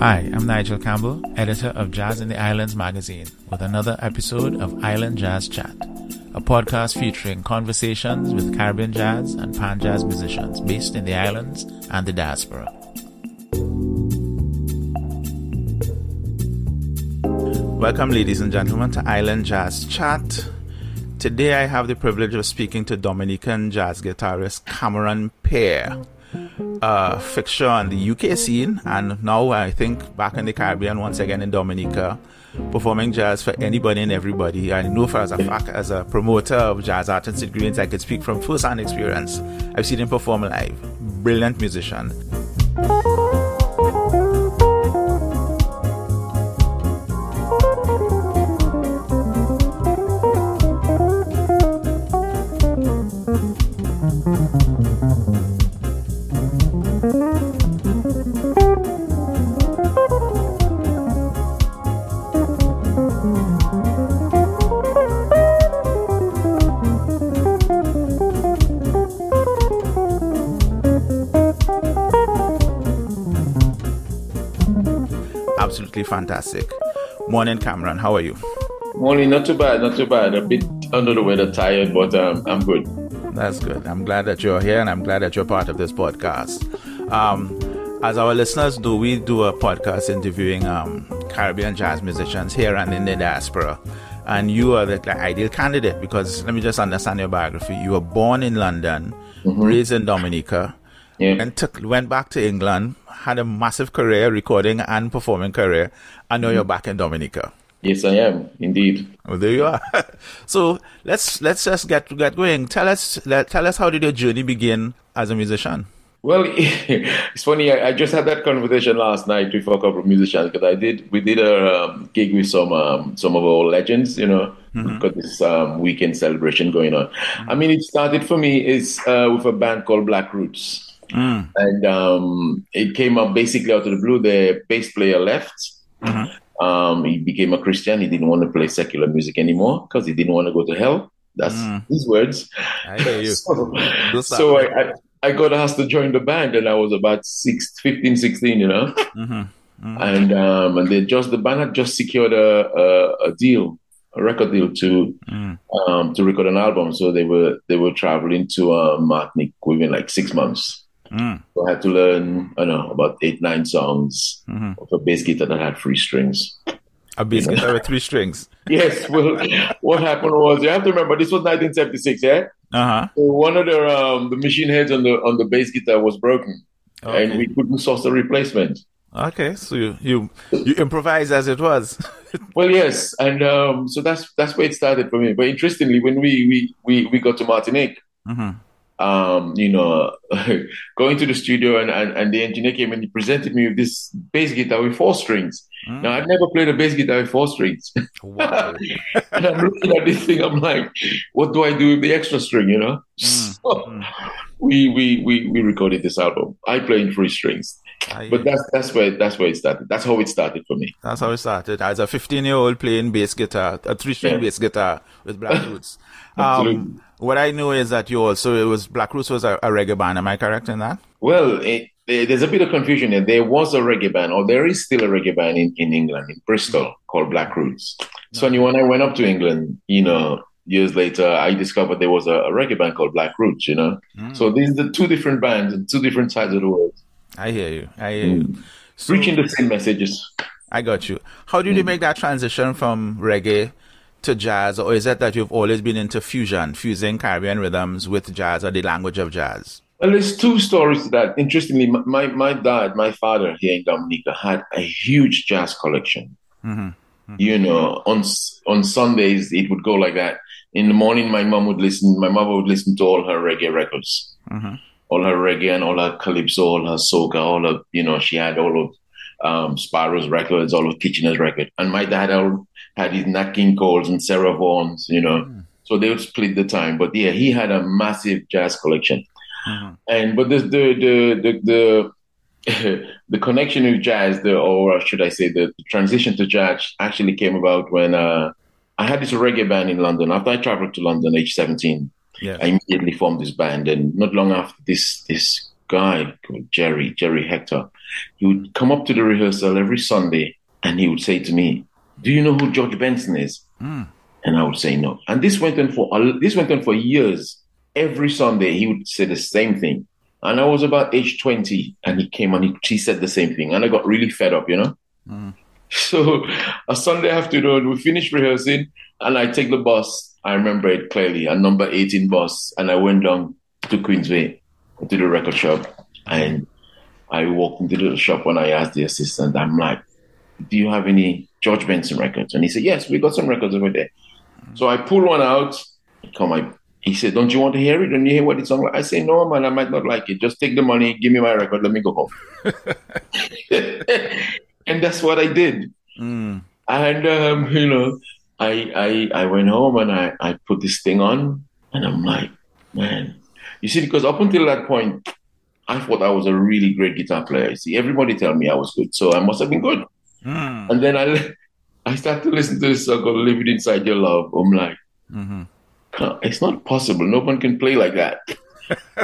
Hi, I'm Nigel Campbell, editor of Jazz in the Islands magazine, with another episode of Island Jazz Chat, a podcast featuring conversations with Caribbean jazz and pan jazz musicians based in the islands and the diaspora. Welcome, ladies and gentlemen, to Island Jazz Chat. Today I have the privilege of speaking to Dominican jazz guitarist Cameron Pierre uh, fixture on the UK scene, and now I think back in the Caribbean once again in Dominica, performing jazz for anybody and everybody. I know for as a fact, as a promoter of Jazz Artists on Greens, I could speak from first-hand experience. I've seen him perform live. Brilliant musician. Fantastic. Morning, Cameron. How are you? Morning. Not too bad. Not too bad. A bit under the weather, tired, but um, I'm good. That's good. I'm glad that you're here, and I'm glad that you're part of this podcast. Um, as our listeners do, we do a podcast interviewing um, Caribbean jazz musicians here and in the diaspora. And you are the like, ideal candidate because let me just understand your biography. You were born in London, mm-hmm. raised in Dominica, yeah. and took, went back to England, had a massive career, recording and performing career. I know mm you're back in Dominica. Yes, I am indeed. Well, there you are. so let's let's just get get going. Tell us let, tell us how did your journey begin as a musician? Well, it's funny. I, I, just had that conversation last night with a couple of musicians because I did we did a um, gig with some um, some of our legends. You know, mm-hmm. got this um, weekend celebration going on. Mm-hmm. I mean, it started for me is uh, with a band called Black Roots. Mm. And um, it came up basically out of the blue. The bass player left. Mm-hmm. Um, he became a Christian. He didn't want to play secular music anymore because he didn't want to go to hell. That's mm. his words. I hear you. so, so I, I, I, got asked to join the band, and I was about six, 15, 16, you know. Mm-hmm. Mm-hmm. And um, and they just the band had just secured a, a, a deal a record deal to mm. um, to record an album. So they were they were traveling to uh, Martinique within like six months. Mm. So I had to learn, I don't know, about eight, nine songs mm-hmm. of a bass guitar that had three strings. A bass guitar with three strings. yes. Well, what happened was you have to remember this was 1976, yeah. Uh-huh. So one of the um, the machine heads on the on the bass guitar was broken, okay. and we couldn't source a replacement. Okay, so you you, you improvise as it was. well, yes, and um, so that's that's where it started for me. But interestingly, when we we we, we got to Martinique. Mm-hmm um, you know, going to the studio and, and, and, the engineer came and he presented me with this bass guitar with four strings. Mm. Now, I've never played a bass guitar with four strings. Wow. and I'm looking at this thing, I'm like, what do I do with the extra string, you know? Mm. So mm. we, we, we, we recorded this album. I play in three strings. but that's that's where that's where it started. That's how it started for me. That's how it started. As a 15 year old playing bass guitar, a three string yeah. bass guitar with Black Roots. Um, what I know is that you also it was Black Roots was a, a reggae band. Am I correct in that? Well, it, it, there's a bit of confusion there. There was a reggae band, or there is still a reggae band in, in England, in Bristol, called Black Roots. So when I went up to England, you know, years later, I discovered there was a, a reggae band called Black Roots. You know, mm. so these are the two different bands and two different sides of the world. I hear you. I hear mm. you. So, Reaching the same messages. I got you. How did mm. you make that transition from reggae to jazz, or is it that you've always been into fusion, fusing Caribbean rhythms with jazz or the language of jazz? Well, there's two stories to that. Interestingly, my, my dad, my father here in Dominica, had a huge jazz collection. Mm-hmm. Mm-hmm. You know, on on Sundays it would go like that. In the morning, my mom would listen. My mother would listen to all her reggae records, mm-hmm. all her reggae and all her calypso, all her soca, all of you know. She had all of um, Sparrow's records, all of Kitchener's records. and my dad had his Nat King Coles and Sarah Vaughan's, you know. Mm. So they would split the time. But yeah, he had a massive jazz collection. Mm-hmm. And but the the the the, the, the connection with jazz, the or should I say the, the transition to jazz actually came about when uh, I had this reggae band in London. After I traveled to London age 17, yeah. I immediately formed this band. And not long after this this guy called Jerry, Jerry Hector. He would come up to the rehearsal every Sunday and he would say to me, Do you know who George Benson is? Mm. And I would say no. And this went on for this went on for years. Every Sunday he would say the same thing. And I was about age 20 and he came and he, he said the same thing. And I got really fed up, you know? Mm. So a Sunday afternoon, we finished rehearsing and I take the bus. I remember it clearly, a number 18 bus. And I went down to Queensway to the record shop. And I walked into the shop and I asked the assistant, I'm like, do you have any George Benson records? And he said, yes, we got some records over there. So I pull one out. Come, I, he said, don't you want to hear it? And you hear what it's on? I say, no, man, I might not like it. Just take the money, give me my record, let me go home. and that's what I did. Mm. And, um, you know, I, I, I went home and I, I put this thing on and I'm like, man, you see, because up until that point, I thought I was a really great guitar player. You see, everybody tell me I was good, so I must have been good. Mm. And then I, I started to listen to this song called "Living Inside Your Love." I'm like, mm-hmm. it's not possible. No one can play like that.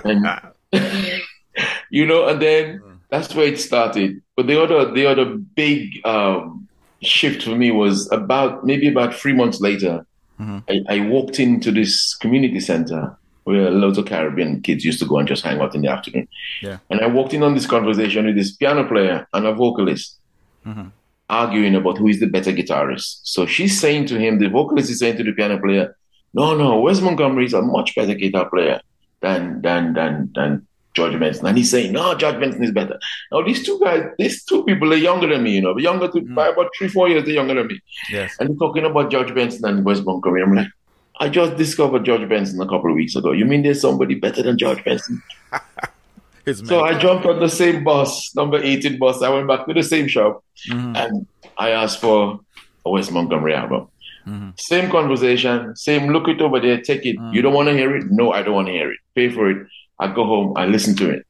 and, you know, and then mm. that's where it started. But the other, the other big um, shift for me was about maybe about three months later. Mm-hmm. I, I walked into this community center where loads of Caribbean kids used to go and just hang out in the afternoon. Yeah. And I walked in on this conversation with this piano player and a vocalist mm-hmm. arguing about who is the better guitarist. So she's saying to him, the vocalist is saying to the piano player, no, no, Wes Montgomery is a much better guitar player than than than than George Benson. And he's saying, no, George Benson is better. Now these two guys, these two people are younger than me, you know, younger to, mm. by about three, four years, they're younger than me. Yes. And they're talking about George Benson and Wes Montgomery. I'm like, I just discovered George Benson a couple of weeks ago. You mean there's somebody better than George Benson? so I jumped on the same bus, number 18 bus. I went back to the same shop mm-hmm. and I asked for a Wes Montgomery album. Mm-hmm. Same conversation, same look it over there, take it. Mm-hmm. You don't want to hear it? No, I don't want to hear it. Pay for it. I go home, I listen to it.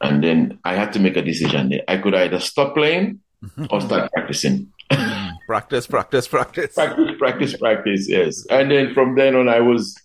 And then I had to make a decision there. I could either stop playing or start practicing. Practice, practice, practice. Practice, practice, practice, yes. And then from then on, I was,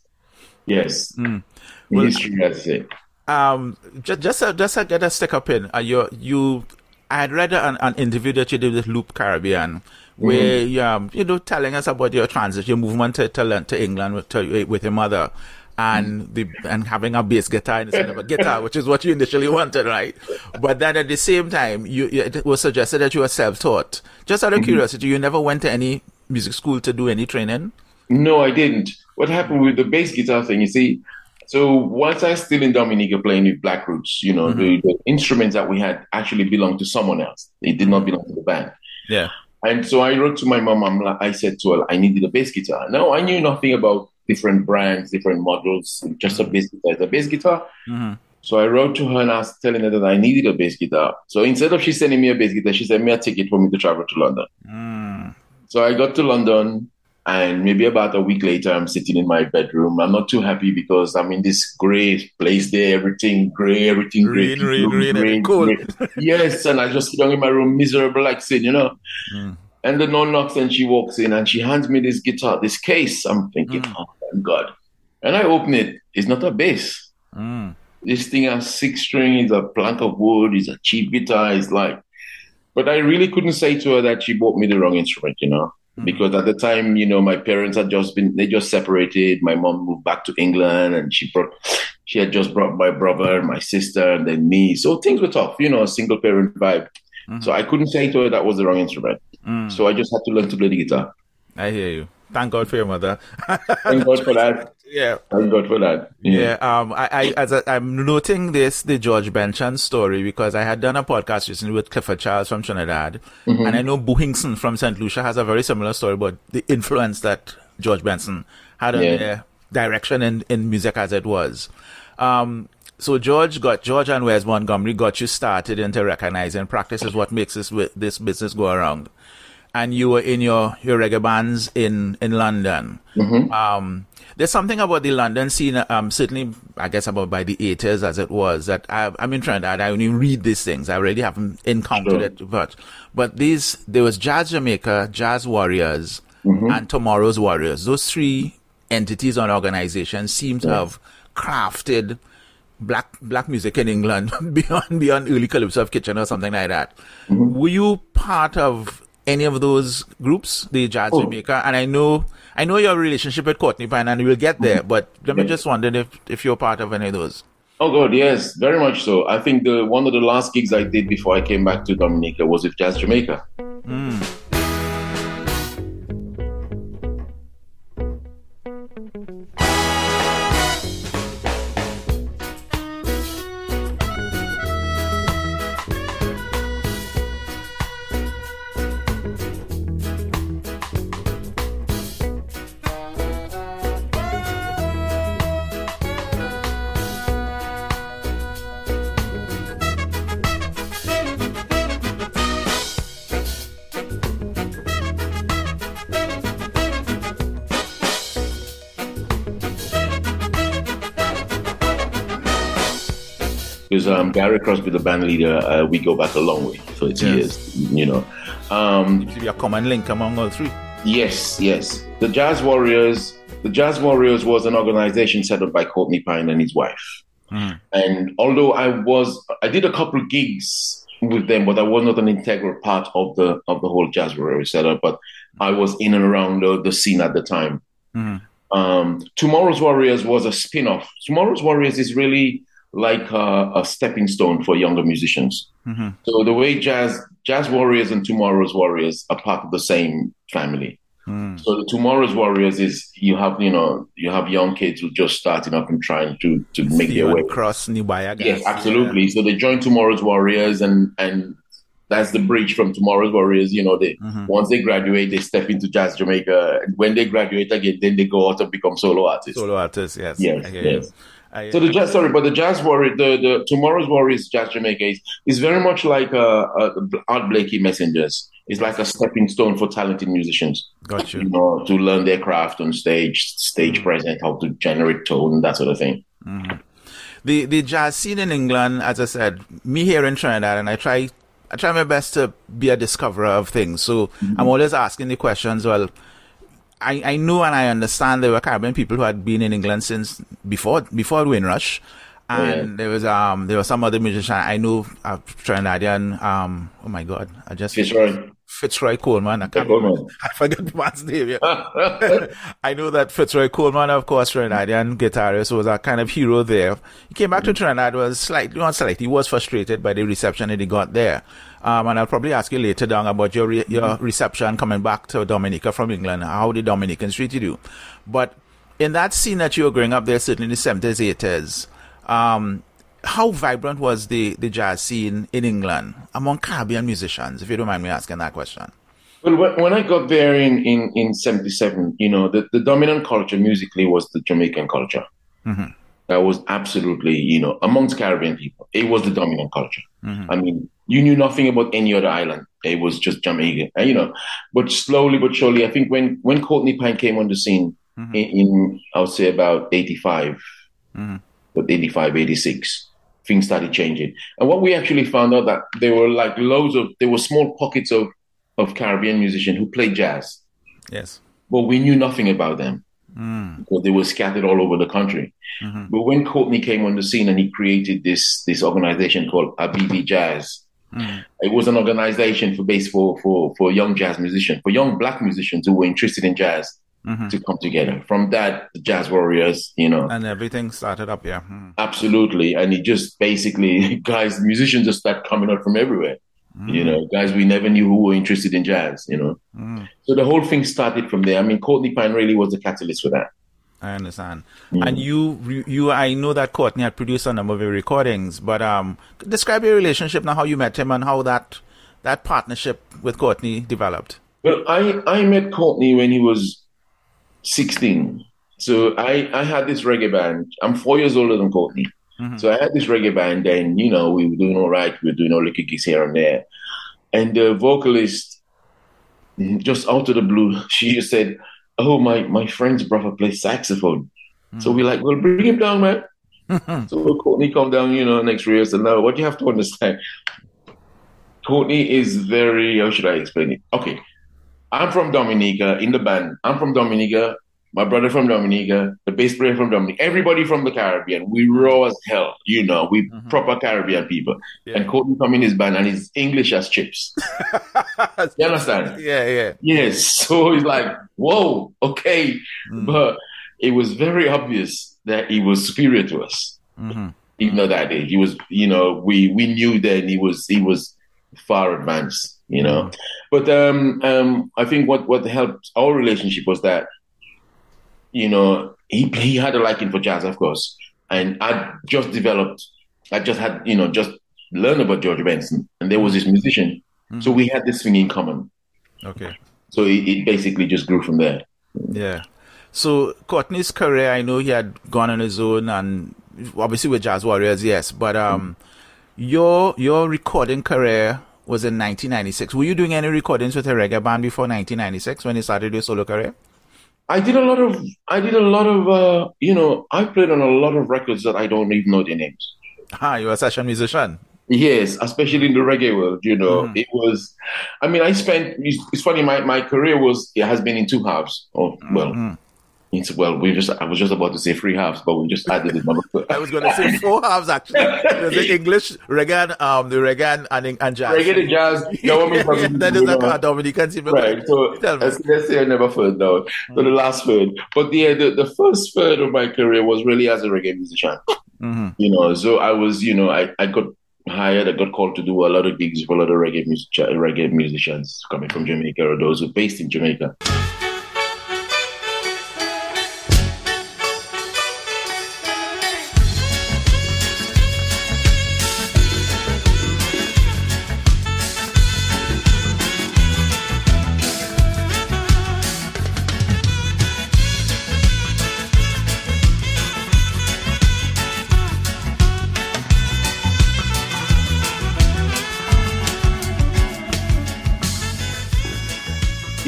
yes, mm. well, history. Um, just, just, uh, just uh, get a stick up in. Uh, you, you, I had read an, an interview that you did with Loop Caribbean, where mm-hmm. you, um, you know, telling us about your transit, your movement to, to, to England with, to, with your mother and the and having a bass guitar instead of a guitar, which is what you initially wanted, right? But then at the same time, you it was suggested that you were self-taught. Just out of mm-hmm. curiosity, you never went to any music school to do any training? No, I didn't. What happened with the bass guitar thing? You see, so once I was still in Dominica playing with Black Roots, you know, mm-hmm. the, the instruments that we had actually belonged to someone else. They did not belong to the band. Yeah. And so I wrote to my mom. I'm like, I said to her, I needed a bass guitar. No, I knew nothing about different brands, different models, just a bass guitar. A bass guitar. Mm-hmm. So I wrote to her and I was telling her that I needed a bass guitar. So instead of she sending me a bass guitar, she sent me a ticket for me to travel to London. Mm. So I got to London and maybe about a week later, I'm sitting in my bedroom. I'm not too happy because I'm in this gray place there, everything gray, everything gray. Rain, rain, rain, cool. yes, and I just sit down in my room, miserable, like sin, you know. Mm. And the nun knocks and she walks in and she hands me this guitar, this case. I'm thinking, mm. oh my God. And I open it. It's not a bass. Mm. This thing has six strings, a plank of wood, it's a cheap guitar. It's like, but I really couldn't say to her that she bought me the wrong instrument, you know, mm. because at the time, you know, my parents had just been, they just separated. My mom moved back to England and she brought, she had just brought my brother, my sister, and then me. So things were tough, you know, a single parent vibe. Mm-hmm. So I couldn't say to her that was the wrong instrument. Mm. So I just had to learn to play the guitar. I hear you. Thank God for your mother. Thank God for that. Yeah. Thank God for that. Yeah. yeah um, I, I, as I, am noting this, the George Benson story, because I had done a podcast recently with Clifford Charles from Trinidad. Mm-hmm. And I know Boo Hinkson from St. Lucia has a very similar story about the influence that George Benson had on yeah. their direction in, in music as it was. Um, so George got George and Wes Montgomery got you started into recognizing practice is what makes this this business go around. And you were in your your reggae bands in in London. Mm-hmm. Um, there's something about the London scene, um, certainly, I guess about by the 80s as it was, that I, I'm in Trinidad. I only read these things. I already haven't encountered sure. it much. But these, there was Jazz Jamaica, Jazz Warriors, mm-hmm. and Tomorrow's Warriors. Those three entities or organizations seem to yeah. have crafted black black music in England beyond beyond early Calypso of Kitchener something like that. Mm-hmm. Were you part of any of those groups, the Jazz oh. Jamaica? And I know I know your relationship with Courtney Pine, and we'll get there. Mm-hmm. But let me just wonder if if you're part of any of those. Oh God, yes, very much so. I think the one of the last gigs I did before I came back to Dominica was with Jazz Jamaica. Mm. Because um, Gary Crosby, the band leader, uh, we go back a long way, 30 yes. years, you know. Um, be a common link among all three. Yes, yes. The Jazz Warriors, the Jazz Warriors was an organization set up by Courtney Pine and his wife. Mm. And although I was, I did a couple of gigs with them, but I was not an integral part of the of the whole Jazz Warriors setup. But I was in and around the, the scene at the time. Mm. Um, Tomorrow's Warriors was a spin-off. Tomorrow's Warriors is really like a, a stepping stone for younger musicians. Mm-hmm. So the way jazz jazz warriors and tomorrow's warriors are part of the same family. Mm. So the tomorrow's warriors is you have you know you have young kids who just starting up and trying to to make their way across Nubaya. Yes, absolutely. Yeah. So they join tomorrow's warriors and and that's the bridge from tomorrow's warriors. You know, they mm-hmm. once they graduate, they step into jazz Jamaica, and when they graduate again, then they go out and become solo artists. Solo artists, yes, yes, yes. I, so the jazz, sorry, but the jazz warrior, the, the tomorrow's warriors, jazz Jamaica is, is very much like a, a Art Blakey messengers. It's like a stepping stone for talented musicians. Gotcha. You know, to learn their craft on stage, stage mm-hmm. presence, how to generate tone, that sort of thing. Mm-hmm. The the jazz scene in England, as I said, me here in Trinidad, and I try I try my best to be a discoverer of things. So mm-hmm. I'm always asking the questions. Well, I, I know and I understand there were Caribbean people who had been in England since before before Windrush. And yeah. there was um there was some other musician I know uh, Trinidadian um oh my god I just Fitzroy Fitzroy Coleman I can't remember, I forget the man's name yeah. I know that Fitzroy Coleman of course Trinidadian guitarist was a kind of hero there. He came back to Trinidad was slightly not slightly he was frustrated by the reception that he got there. Um, and I'll probably ask you later down about your re- your reception coming back to Dominica from England, how the Dominicans treated you. But in that scene that you were growing up there, certainly in the 70s, 80s, um, how vibrant was the, the jazz scene in England among Caribbean musicians, if you don't mind me asking that question? Well, when I got there in, in, in 77, you know, the, the dominant culture musically was the Jamaican culture. Mm-hmm. That was absolutely, you know, amongst Caribbean people, it was the dominant culture. Mm-hmm. I mean, you knew nothing about any other island. It was just Jamaica, you know. But slowly but surely, I think when when Courtney Pine came on the scene mm-hmm. in, in, I would say about 85, mm-hmm. but 85, 86, things started changing. And what we actually found out that there were like loads of there were small pockets of of Caribbean musicians who played jazz. Yes. But we knew nothing about them. Mm. Because they were scattered all over the country. Mm-hmm. But when Courtney came on the scene and he created this this organization called Abibi Jazz, Mm. It was an organization for base for, for, for young jazz musicians, for young black musicians who were interested in jazz mm-hmm. to come together. From that, the Jazz Warriors, you know. And everything started up, yeah. Mm. Absolutely. And it just basically, guys, musicians just start coming out from everywhere. Mm. You know, guys we never knew who were interested in jazz, you know. Mm. So the whole thing started from there. I mean, Courtney Pine really was the catalyst for that. I understand. Mm. And you, you, I know that Courtney had produced a number of your recordings, but um, describe your relationship now, how you met him, and how that that partnership with Courtney developed. Well, I I met Courtney when he was sixteen. So I I had this reggae band. I'm four years older than Courtney. Mm-hmm. So I had this reggae band, and you know we were doing all right. We were doing all the gigs here and there, and the vocalist, just out of the blue, she just said oh, my, my friend's brother plays saxophone. Mm. So we're like, well, bring him down, man. so Courtney come down, you know, next rehearsal. Now, what you have to understand, Courtney is very, how should I explain it? Okay. I'm from Dominica in the band. I'm from Dominica. my brother from Dominica, the bass player from Dominica, everybody from the Caribbean. We raw as hell, you know, we mm-hmm. proper Caribbean people. Yeah. And Courtney come in his band and he's English as chips. you understand? Yeah, yeah. Yes. So he's like, whoa, okay. Mm. But it was very obvious that he was superior to us. Mm-hmm. Even though that day he was, you know, we we knew then he was he was far advanced, you know. Mm. But um um I think what what helped our relationship was that you know, he he had a liking for jazz, of course, and I just developed. I just had, you know, just learned about George Benson, and there was this musician, mm-hmm. so we had this thing in common. Okay. So it, it basically just grew from there. Yeah. So Courtney's career, I know he had gone on his own, and obviously with Jazz Warriors, yes. But um, mm-hmm. your your recording career was in 1996. Were you doing any recordings with a reggae band before 1996 when you started your solo career? I did a lot of I did a lot of uh, you know I played on a lot of records that I don't even know their names. Ah, you're a session musician. Yes, especially in the reggae world. You know, mm. it was. I mean, I spent. It's funny. My my career was it has been in two halves. Or well, mm-hmm. It's, well, we just I was just about to say three halves, but we just added another. I was going to say four halves actually. The English reggae, um, the reggae and, and jazz. Reggae and jazz. yeah, that is like a Dominican team. Right. So let's, let's say I never third. Mm-hmm. So the last third, but the, the the first third of my career was really as a reggae musician. Mm-hmm. You know, so I was, you know, I, I got hired. I got called to do a lot of gigs for a lot of reggae music, reggae musicians coming from Jamaica or those who are based in Jamaica.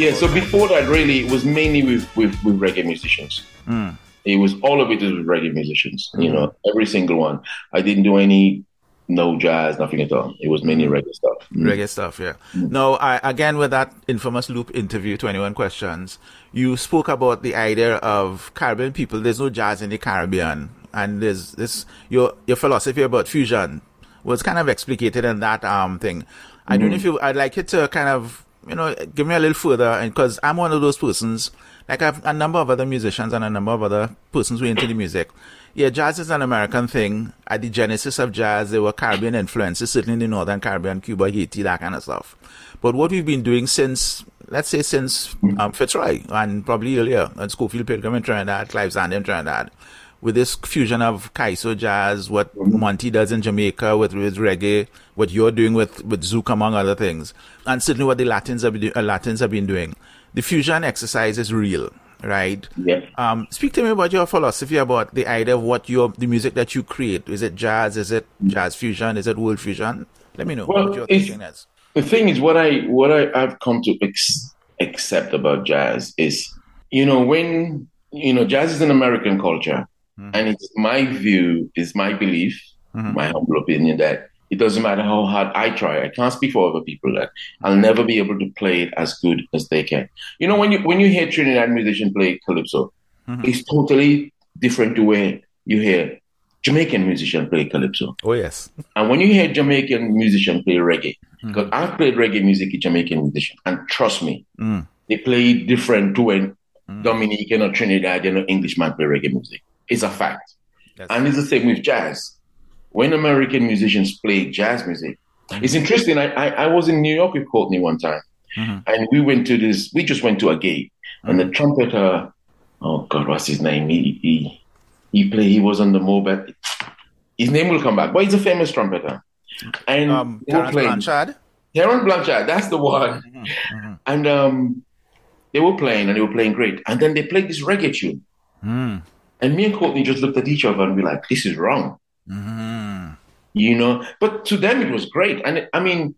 Yeah, so before that, really, it was mainly with, with, with reggae musicians. Mm. It was all of it is with reggae musicians, mm. you know, every single one. I didn't do any no jazz, nothing at all. It was mainly hmm. reggae stuff. Mm. Reggae stuff, yeah. No, I, again, with that infamous loop interview, 21 questions, you spoke about the idea of Caribbean people. There's no jazz in the Caribbean. And there's this, your, your philosophy about fusion was kind of explicated in that, um, thing. I don't know if hmm. you, I'd like you to kind of you know, give me a little further, and because I'm one of those persons, like I have a number of other musicians and a number of other persons who are into the music. Yeah, jazz is an American thing. At the genesis of jazz, there were Caribbean influences, certainly in the Northern Caribbean, Cuba, Haiti, that kind of stuff. But what we've been doing since, let's say since um, Fitzroy, and probably earlier, and Scofield Pilgrim in Trinidad, Clive Zanda in Trinidad, with this fusion of Kaiso jazz, what Monty does in Jamaica with, with reggae, what you're doing with, with Zouk, among other things, and certainly what the Latins have, been, uh, Latins have been doing. The fusion exercise is real, right? Yeah. Um, speak to me about your philosophy about the idea of what your the music that you create. Is it jazz? Is it jazz fusion? Is it world fusion? Let me know well, what your thinking is. The thing is, what I what I, I've come to ex- accept about jazz is, you know, when you know, jazz is an American culture Mm-hmm. And it's my view, is my belief, mm-hmm. my humble opinion that it doesn't matter how hard I try. I can't speak for other people that I'll never be able to play it as good as they can. You know, when you when you hear Trinidad musician play calypso, mm-hmm. it's totally different to where you hear Jamaican musician play calypso. Oh yes. And when you hear Jamaican musician play reggae, because mm-hmm. I've played reggae music with Jamaican musician, and trust me, mm. they play different to when mm. Dominican or Trinidadian or Englishman play reggae music. It's a fact. That's and it's the same with jazz. When American musicians play jazz music, mm-hmm. it's interesting. I, I, I, was in New York with Courtney one time, mm-hmm. and we went to this. We just went to a gig, mm-hmm. and the mm-hmm. trumpeter, oh God, what's his name? He he he played. He was on the mobile. His name will come back, but he's a famous trumpeter. And um, Terence Blanchard. Terence Blanchard, that's the one. Mm-hmm. And um, they were playing, and they were playing great. And then they played this reggae tune. Mm. And me and Courtney just looked at each other and be like, this is wrong. Mm-hmm. You know, but to them it was great. And I mean,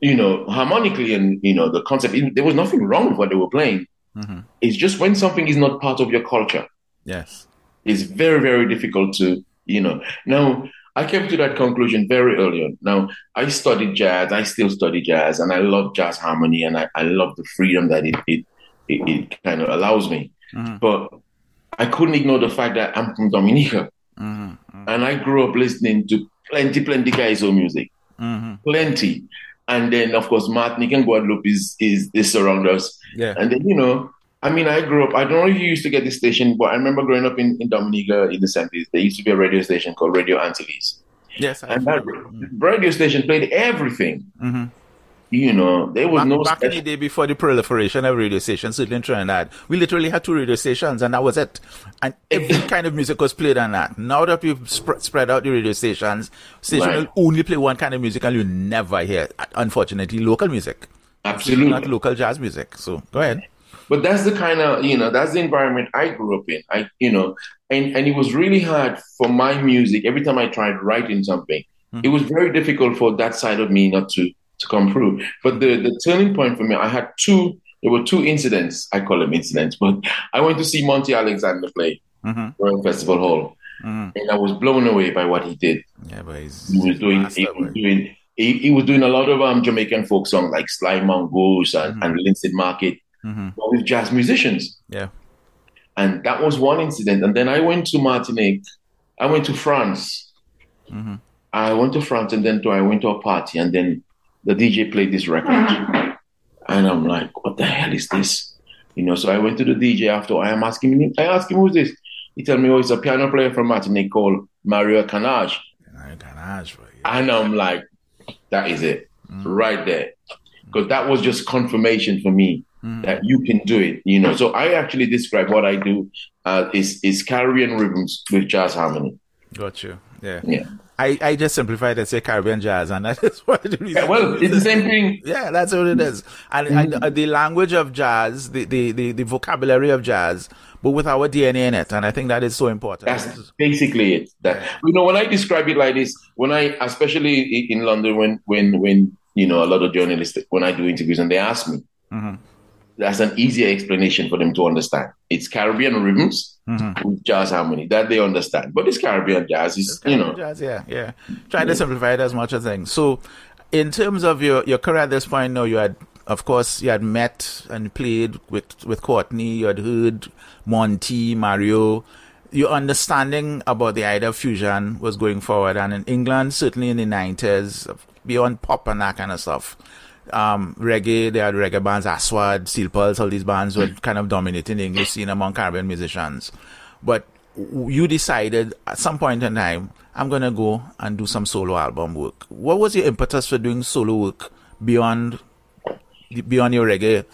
you know, harmonically and, you know, the concept, it, there was nothing wrong with what they were playing. Mm-hmm. It's just when something is not part of your culture. Yes. It's very, very difficult to, you know. Now, I came to that conclusion very early on. Now, I studied jazz. I still study jazz, and I love jazz harmony, and I, I love the freedom that it, it, it, it kind of allows me. mm-hmm. but I couldn't ignore the fact that I'm from Dominica. Mm-hmm. mm-hmm. And I grew up listening to plenty, plenty Kaiso music. Mm-hmm. Plenty. And then, of course, Martinique and Guadeloupe is, is, is around us. Yeah. And then, you know, I mean, I grew up, I don't know if you used to get this station, but I remember growing up in, in Dominica in the 70s. There used to be a radio station called Radio Antilles. Yes. I and that radio station played everything. You know, there was back, no back in the day before the proliferation of radio stations, in Trinidad, we literally had two radio stations, and that was it. And every kind of music was played on that. Now that we've sp- spread out the radio stations, station right. will only play one kind of music, and you never hear, unfortunately, local music. Absolutely, not local jazz music. So go ahead. But that's the kind of you know that's the environment I grew up in. I you know, and and it was really hard for my music. Every time I tried writing something, mm-hmm. it was very difficult for that side of me not to to come through. But the, the turning point for me, I had two, there were two incidents, I call them incidents, but I went to see Monty Alexander play mm-hmm. Royal Festival Hall. Mm-hmm. And I was blown away by what he did. Yeah, but he's, he was doing, he was doing, he, he, was doing a lot of um, Jamaican folk songs like Sly Mongoose and, mm-hmm. and Linstead Market, mm-hmm. but with jazz musicians. Yeah. And that was one incident. And then I went to Martinique. I went to France. Mm-hmm. I went to France and then to, I went to a party and then the DJ played this record. And I'm like, what the hell is this? You know, so I went to the DJ after I am asking him, I asked him who's this? He told me, oh, it's a piano player from Martinique called Mario Canonge. Mario Canonge, yeah. And I'm like, that is it, mm. right there. Because that was just confirmation for me mm. that you can do it, you know. So I actually describe what I do uh, is, is Caribbean rhythms with jazz harmony. Got you. Yeah. Yeah. I, I just simplified and say Caribbean jazz, and that is what it is. Yeah, well, it's the same thing. Yeah, that's what it is. And, mm-hmm. and the language of jazz, the, the, the, the, vocabulary of jazz, but with our DNA in it. And I think that is so important. That's basically it. That you know, when I describe it like this, when I, especially in London, when when when you know a lot of journalists, when I do interviews and they ask me, mm-hmm that's an easier explanation for them to understand. It's Caribbean rhythms mm-hmm. jazz harmony that they understand. But it's Caribbean jazz. It's, Caribbean you know. Jazz, yeah, yeah. Try to simplify it as much as things. So, in terms of your, your career at this point, now you had, of course, you had met and played with, with Courtney, you had heard Monty, Mario. Your understanding about the idea of fusion was going forward. And in England, certainly in the 90s, beyond pop and that kind of stuff um, reggae, they had reggae bands, Aswad, Steel Pulse, all these bands were kind of dominating the English scene among Caribbean musicians. But you decided at some point in time, I'm going to go and do some solo album work. What was your impetus for doing solo work beyond beyond your reggae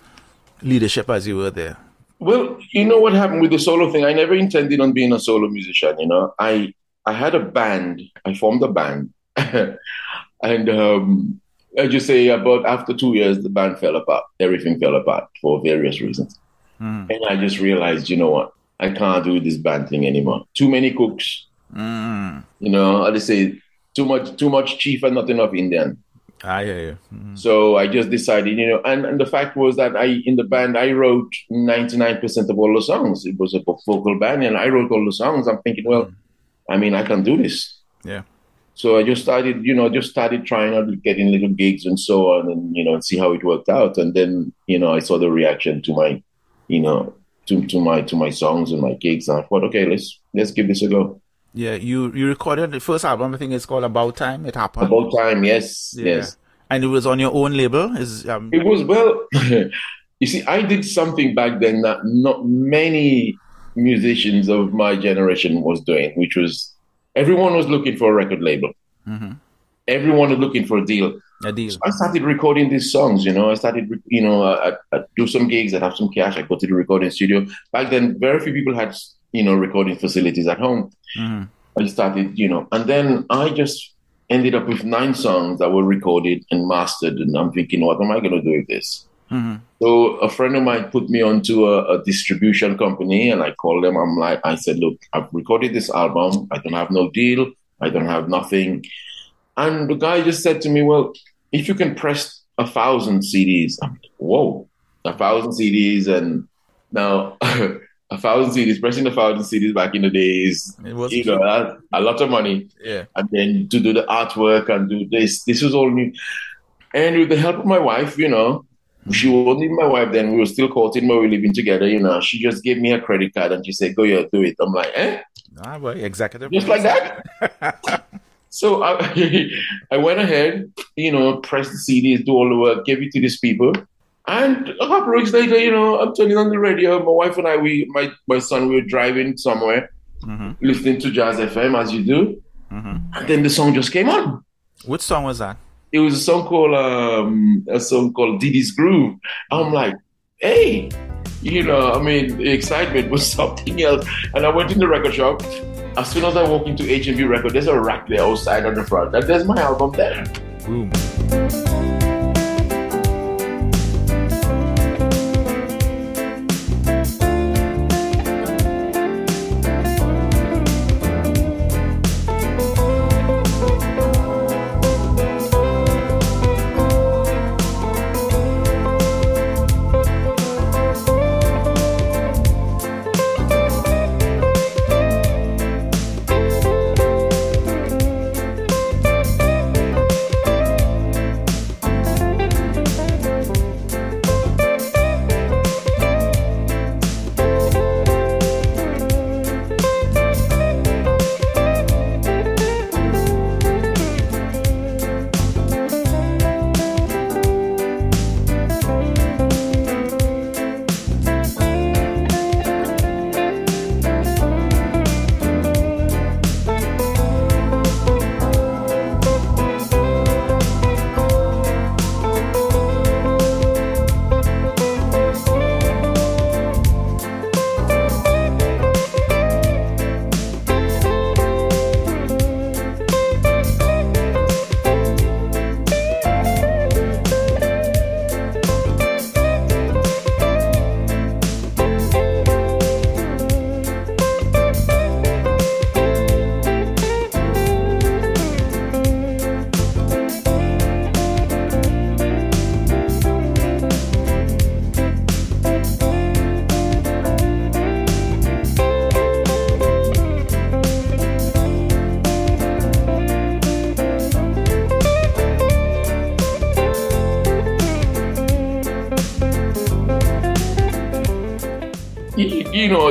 leadership as you were there? Well, you know what happened with the solo thing? I never intended on being a solo musician, you know. I I had a band, I formed a band. and um, I just say about after two years, the band fell apart. Everything fell apart for various reasons. Mm. And I just realized, you know what? I can't do this band thing anymore. Too many cooks. Mm. You know, I just say too much, too much chief and not enough Indian. I hear you. Mm. So I just decided, you know, and, and the fact was that I, in the band, I wrote 99% of all the songs. It was a vocal band and I wrote all the songs. I'm thinking, well, mm. I mean, I can do this. Yeah. So I just started, you know, just started trying out getting little gigs and so on, and you know, and see how it worked out. And then, you know, I saw the reaction to my, you know, to, to my to my songs and my gigs. And I thought, okay, let's let's give this a go. Yeah, you you recorded the first album. I think it's called About Time. It happened. About Time, yes, yeah. yes. And it was on your own label. Is um... it was well. you see, I did something back then that not many musicians of my generation was doing, which was everyone was looking for a record label. Mm-hmm. Everyone was looking for a deal. A deal. So I started recording these songs. You know, I started, you know, I, I do some gigs. I have some cash. I go to the recording studio. Back then, very few people had, you know, recording facilities at home. Mm-hmm. I started, you know, and then I just ended up with nine songs that were recorded and mastered. And I'm thinking, what am I going to do with this? Mm-hmm. So a friend of mine put me onto a, a, distribution company, and I called them. I'm like, I said, look, I've recorded this album. I don't have no deal. I don't have nothing. And the guy just said to me, well, if you can press a thousand CDs, I'm like, whoa, a thousand CDs, and now. a thousand CDs, pressing a thousand CDs back in the days, you know, a, a lot of money. Yeah. And then to do the artwork and do this, this was all new. And with the help of my wife, you know, She wasn't my wife then. We were still courting, but we were living together. You know, she just gave me a credit card and she said, "Go here, do it." I'm like, "Eh." Ah, boy, executive. Just like that. so I, I went ahead, you know, pressed the CDs, do all the work, gave it to these people. And a couple of weeks later, you know, I'm turning on the radio. My wife and I, we, my, my son, we were driving somewhere, mm-hmm. listening to Jazz FM as you do. Mm-hmm. And then the song just came on. Which song was that? It was a song called um, a song called Diddy's Groove. I'm like, hey, you know, I mean, the excitement was something else. And I went in the record shop. As soon as I walk into HMV Record, there's a rack there outside on the front, and there's my album there. Boom.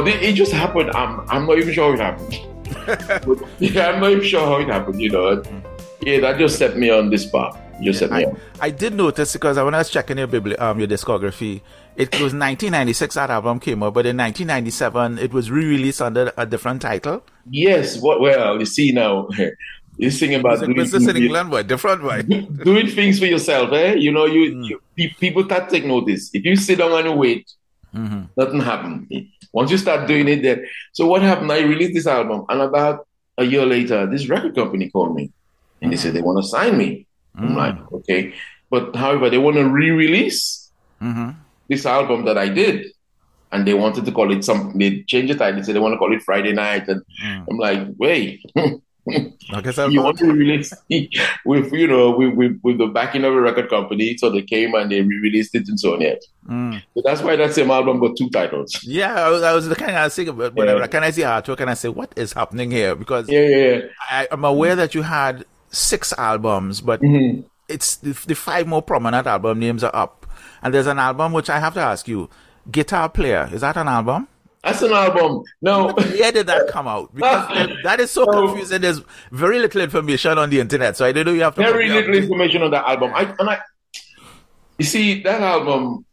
Know, it just happened. I'm, I'm not even sure how it happened. yeah, I'm not even sure how it happened. You know, yeah, that just set me on this path. Just set me I, on. I did notice because when I was checking your bibli- um, your discography, it was 1996 that album came out, but in 1997 it was re-released under a different title. Yes, what? Well, you see now. You sing about doing business in England, but different way. doing things for yourself, eh? You know, you, mm. you people start take notice. If you sit down and wait, mm-hmm. nothing happens. Once you start doing it, then so what happened? I released this album, and about a year later, this record company called me, and they said they want to sign me. Mm-hmm. I'm like, okay, but however, they want to re-release mm-hmm. this album that I did, and they wanted to call it something. They changed the title. They said they want to call it Friday Night, and mm. I'm like, wait. I guess you want to release with you know with, with, with the backing of a record company, so they came and they re-released it and so on. Yet, mm. so that's why that same album got two titles. Yeah, I was, I was the kind of thinking about when yeah. I recognize the artwork and I say, what is happening here? Because yeah, yeah, yeah. I, am aware that you had six albums, but mm-hmm. it's the, the five more prominent album names are up, and there's an album which I have to ask you, Guitar Player. Is that an album? That's an album. No. Where did that come out? Because that is so confusing. There's very little information on the internet, so I don't know. You have to very little information on that album. I, and I, you see that album.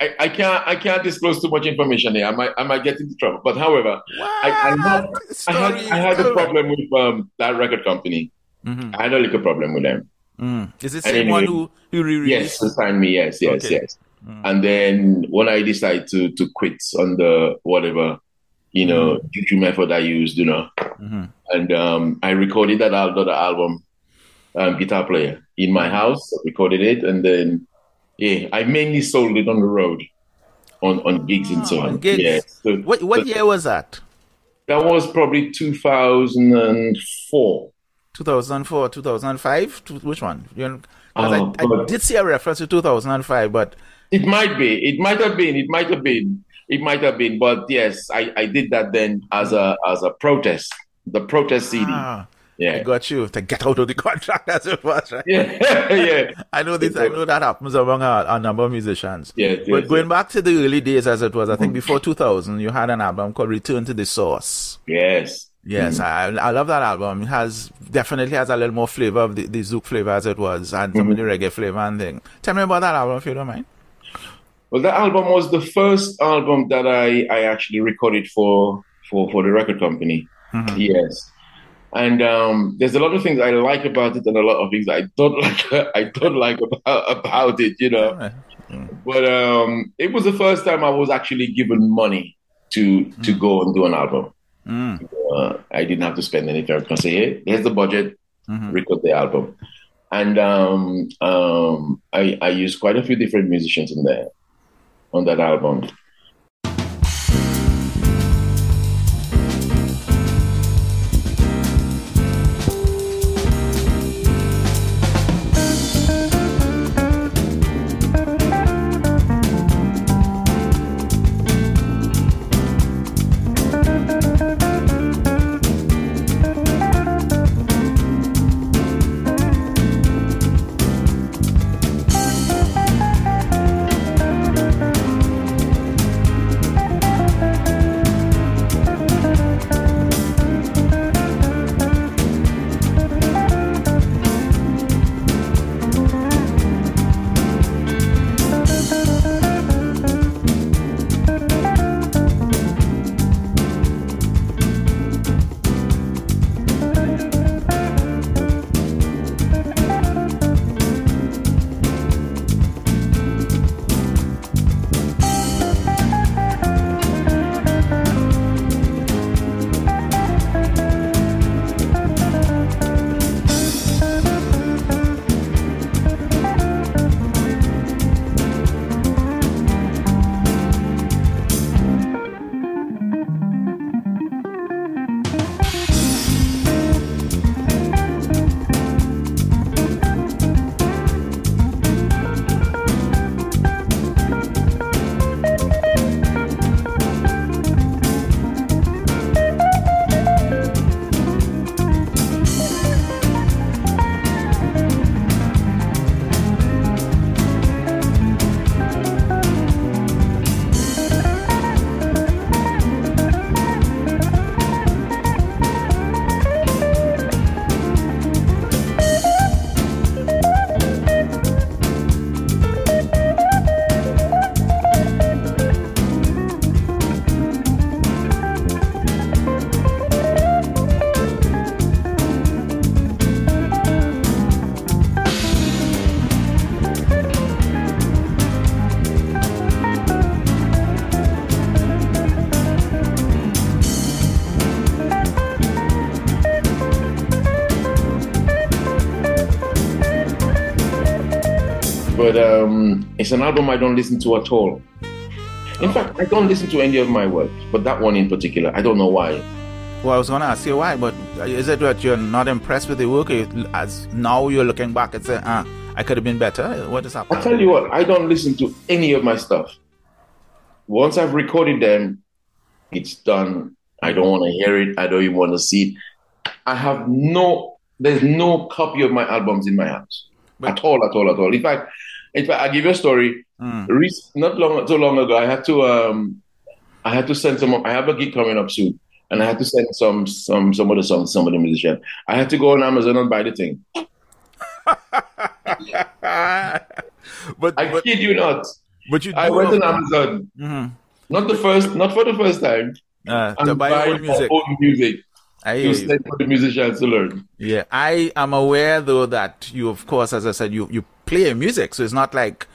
I, I, can't I can't disclose too much information here. I might I might get into trouble. But however, I, I, had, I, had I had a problem with um, that record company. Mm-hmm. I had a little problem with them. Mm. Is it the same one who who re-released? Yes, to sign me. Yes, yes, okay. yes. Mm. And then when I decided to to quit on the whatever, you know, mm. juju method I used, you know, mm-hmm. and um, I recorded that other album, um, guitar player in my house, recorded it, and then yeah, I mainly sold it on the road, on on gigs and so on. Gigs. Yeah. So, what what year was that? That was probably two thousand and four. 2004, 2005? Which one? Know, oh, I, I, did see a reference to 2005, but it might be. It might have been. It might have been. It might have been. But yes, I, I did that then as a as a protest. The protest CD. Ah, Yeah. I got you to get out of the contract as it was, right? Yeah, yeah. I know this. I know that happens among a, a number of musicians. Yes, but yes, going yes. back to the early days, as it was, I think mm. before 2000, you had an album called "Return to the Source." Yes. Yes, mm. I, I love that album. It has definitely has a little more flavor of the, the Zouk flavor as it was, and some of mm-hmm. the reggae flavor and thing. Tell me about that album if you don't mind. Well, that album was the first album that I, I actually recorded for, for, for the record company. Yes. And um, there's a lot of things I like about it and a lot of things I don't like I don't like about, about it, you know. But um, it was the first time I was actually given money to to go and do an album. Uh, I didn't have to spend anything. I can say, hey, here's the budget, record the album. And um, um, I, I used quite a few different musicians in there on that album. It's an album I don't listen to at all. In fact, I don't listen to any of my work, but that one in particular, I don't know why. Well, I was going to ask you why, but is it that you're not impressed with the work? Or As now you're looking back and say, ah, I could have been better. What is that? I tell you what, I don't listen to any of my stuff. Once I've recorded them, it's done. I don't want to hear it. I don't even want to see it. I have no, there's no copy of my albums in my house But- at all, at all, at all. In fact, in fact, I'll give you a story. Rec- Not long, so long ago, I had to, um, I had to send some. I have a gig coming up soon, and I had to send some, some, some of the songs, some of the musician. I had to go on Amazon and buy the thing. but, I but, kid you not. but you I went on Amazon. Mhm. Not the first, not for the first time. uh, to buy buy own music. own music I hear you. for the musicians to learn. Yeah, I am aware though that you, of course, as I said, you, you play music, so it's not like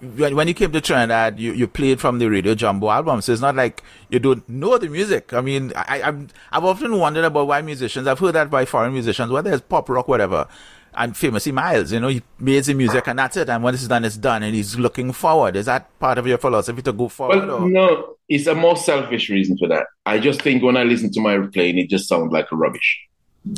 when, when you came to Trinidad, you, you played from the Radio Jumbo album, so it's not like you don't know the music. I mean, I, I'm, I've often wondered about why musicians, I've heard that by foreign musicians, whether it's pop, rock, whatever, and famously Miles, you know, he made the music and that's it, and when it's done, it's done, and he's looking forward. Is that part of your philosophy to go forward? Well, or? no, it's a more selfish reason for that. I just think when I listen to my playing, it just sounds like rubbish.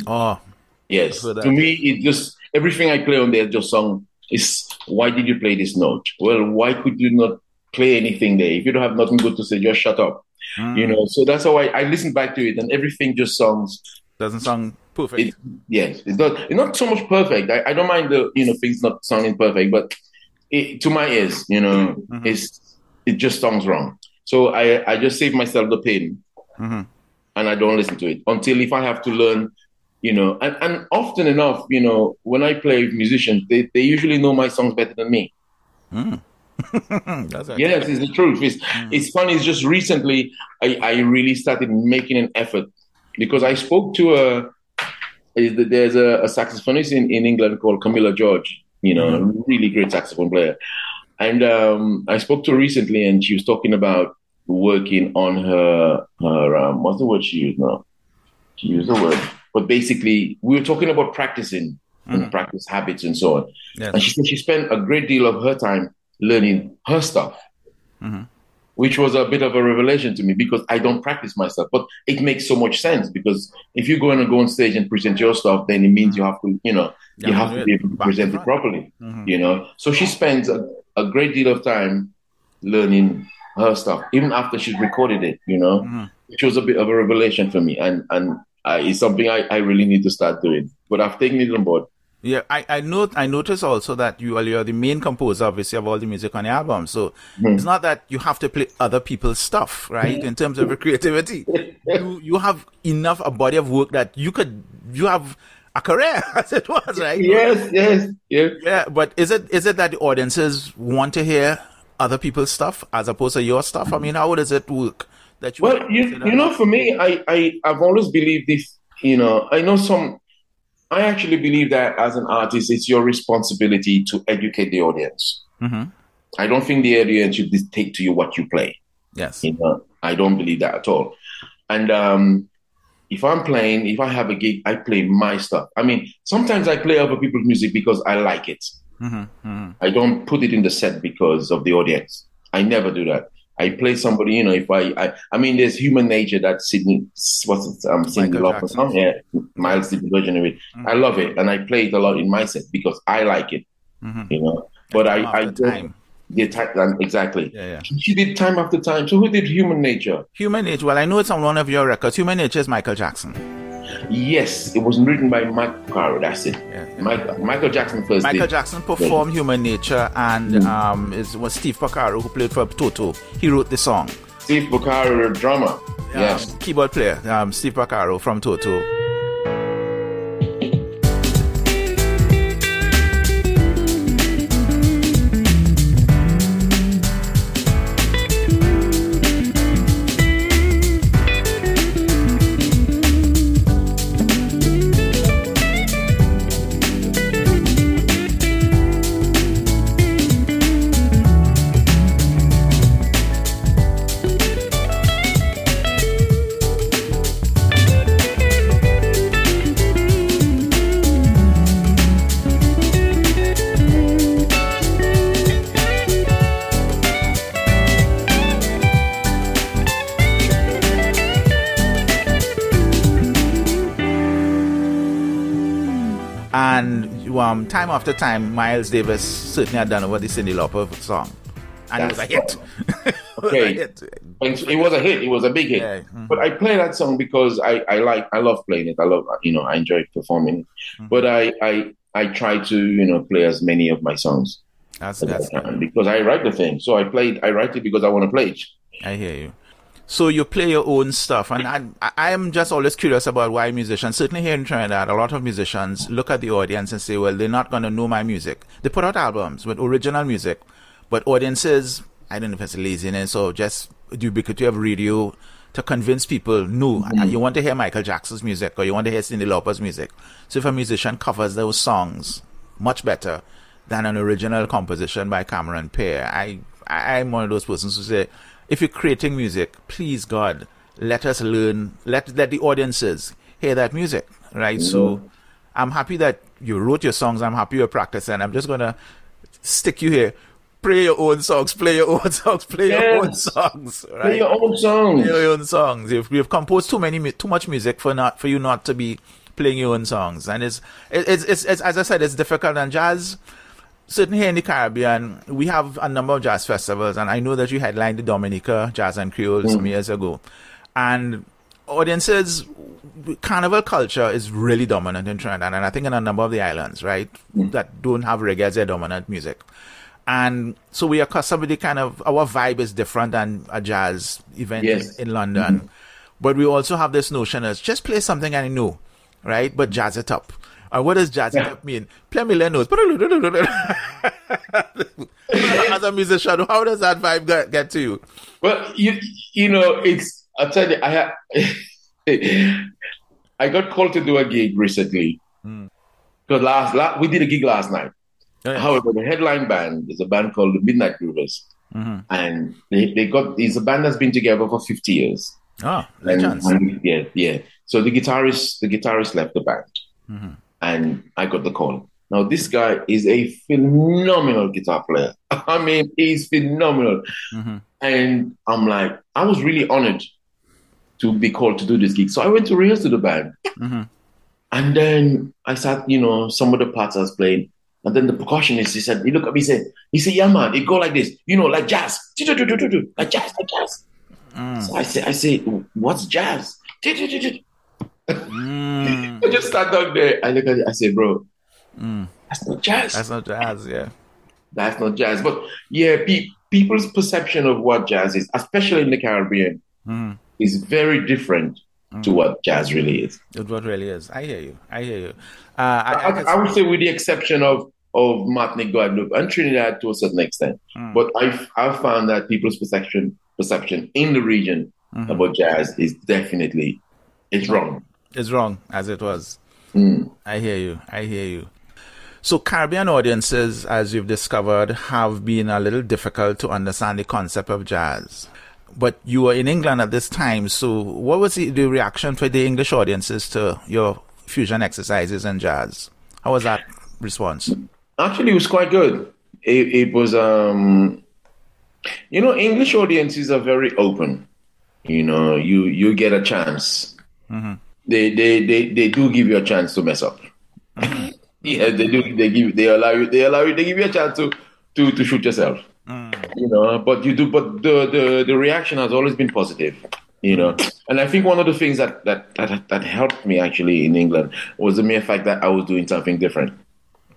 Oh, Yes, to me, it just everything I play on there just sound is. Why did you play this note? Well, why could you not play anything there? If you don't have nothing good to say, just shut up. Mm. You know. So that's how I, I listen back to it, and everything just sounds doesn't sound perfect. It, yes, it's not it's not so much perfect. I, I don't mind the you know things not sounding perfect, but it, to my ears, you know, mm-hmm. it's it just sounds wrong. So I I just save myself the pain, mm-hmm. and I don't listen to it until if I have to learn. You know, and, and often enough, you know, when I play with musicians, they, they usually know my songs better than me. Mm. yes, it's the truth. It's, mm. it's funny. It's just recently I, I really started making an effort because I spoke to a there's a, a saxophonist in, in England called Camilla George, you know, mm-hmm. really great saxophone player. And um, I spoke to her recently, and she was talking about working on her her um, what's the word she used now? She used the word, but basically we were talking about practicing mm-hmm. and practice habits and so on. Yes. And she said she spent a great deal of her time learning her stuff. Mm-hmm which was a bit of a revelation to me because I don't practice myself. But it makes so much sense because if you're going to go on stage and present your stuff, then it means you have to, you know, yeah, you have to be able to present it properly, mm-hmm. you know. So she spends a, a, great deal of time learning her stuff, even after she's recorded it, you know, mm-hmm. which was a bit of a revelation for me. And, and uh, it's something I, I really need to start doing. But I've taken it on board. Yeah, I, I note I notice also that you are the main composer, obviously, of all the music on the album. So mm. it's not that you have to play other people's stuff, right? In terms of your creativity, you you have enough a body of work that you could you have a career as it was, right? Yes, yes, yeah. Yeah, but is it is it that the audiences want to hear other people's stuff as opposed to your stuff? I mean, how does it work? That you well, you, you know, for me, I I I've always believed this. You know, I know some I actually believe that as an artist, it's your responsibility to educate the audience. Mm-hmm. I don't think the audience should dictate to you what you play. Yes. You know, I don't believe that at all. And um, if I'm playing, if I have a gig, I play my stuff. I mean, sometimes I play other people's music because I like it. Mm-hmm. Mm-hmm. I don't put it in the set because of the audience. I never do that. I play somebody, you know, if I, I, I mean, there's human nature that Cyndi, what's it, um, Cyndi Lauper song, yeah, Miles Davis version of it. I love it, and I play it a lot in my set because I like it, mm-hmm. you know. But I, I don't. Time, exactly. Yeah, yeah. She did time after time. So who did Human Nature? Human Nature. Well, I know it's on one of your records. Human Nature is Michael Jackson. Yes, it was written by Mike Caro. That's it. Yeah, yeah. Michael, Michael Jackson first. Michael did. Jackson performed yeah. Human Nature, and mm. um, it was Steve Porcaro who played for Toto. He wrote the song. Steve Porcaro, drummer. Um, yes, keyboard player. Um, Steve Porcaro from Toto. Time after time, Miles Davis certainly had done over the Cyndi Lauper song. And That's it was a hit. okay. it was a hit. It was a big hit. Yeah. Mm-hmm. But I play that song because I, I like, I love playing it. I love, you know, I enjoy performing. Mm-hmm. But I, I, I try to, you know, play as many of my songs. That's, that's because I write the thing. So I play it, I write it because I want to play it. I hear you. So you play your own stuff, and I, I am just always curious about why musicians, certainly here in Trinidad, a lot of musicians look at the audience and say, "Well, they're not going to know my music." They put out albums with original music, but audiences, I don't know if it's laziness or just ubiquity of radio to convince people, no, mm-hmm. you want to hear Michael Jackson's music or you want to hear Cyndi Lauper's music. So if a musician covers those songs much better than an original composition by Cameron Pierre, I I'm one of those persons who say if you're creating music, please God, let us learn, let let the audiences hear that music, right? Mm-hmm. So I'm happy that you wrote your songs. I'm happy you're practicing. I'm just gonna stick you here. Play your own songs. Play your own songs. Play yes. your own songs. Right? Play your own songs. Play your own songs. You've, you've composed too many, too much music for not for you not to be playing your own songs. And it's it's it's, it's as I said, it's difficult. And jazz certainly here in the Caribbean, we have a number of jazz festivals, and I know that you headlined the Dominica Jazz and Creole mm. some years ago. And audiences, carnival culture is really dominant in Trinidad, and I think in a number of the islands, right, mm. that don't have reggae as their dominant music. And so we are accustomed to kind of our vibe is different than a jazz event yes. in, in, London. Mm-hmm. But we also have this notion as just play something I know, right? But jazz it up. And what does jazz yeah. mean? Play me. As a musician, how does that vibe get, get to you? Well, you you know, it's I'll tell you, I have I got called to do a gig recently. Because mm. last, last we did a gig last night. Oh. However, the headline band is a band called the Midnight Groovers. Mm-hmm. And they, they got it's a band that's been together for 50 years. Oh, and, and, yeah, yeah. So the guitarist the guitarist left the band. Mm-hmm. And I got the call. Now this guy is a phenomenal guitar player. I mean, he's phenomenal. Mm-hmm. And I'm like, I was really honored to be called to do this gig. So I went to rehearse to the band. Mm-hmm. And then I sat, you know, some of the parts I was playing. And then the percussionist, he said, he looked at me, he said, he said, yeah, man, it go like this, you know, like jazz, like jazz, like jazz. Mm. So I say, I say, what's jazz? Mm. I just sat down there. I look at it, I say, bro, mm. that's not jazz. That's not jazz, yeah. That's not jazz. But yeah, pe- people's perception of what jazz is, especially in the Caribbean, mm is very different mm. to what jazz really is. It what really is. I hear you. I hear you. Uh, I, I, I, would say, with the exception of of Martinique, Guadeloupe, and Trinidad to a certain extent, mm. but I've I've found that people's perception perception in the region mm-hmm. about jazz is definitely it's wrong. It's wrong as it was. Mm. I hear you. I hear you. So Caribbean audiences, as you've discovered, have been a little difficult to understand the concept of jazz but you were in England at this time. So, what was the, the, reaction for the English audiences to your fusion exercises and jazz? How was that response? Actually, it was quite good. It, it was, um, you know, English audiences are very open. You know, you you get a chance. Mm-hmm. They, they they they do give you a chance to mess up. Mm-hmm. yeah, they do. They give they allow you. They allow you. They give you a chance to to to shoot yourself. Mm. You know, but you do, but the, the, the reaction has always been positive. You know, and I think one of the things that, that, that, that helped me actually in England was the mere fact that I was doing something different.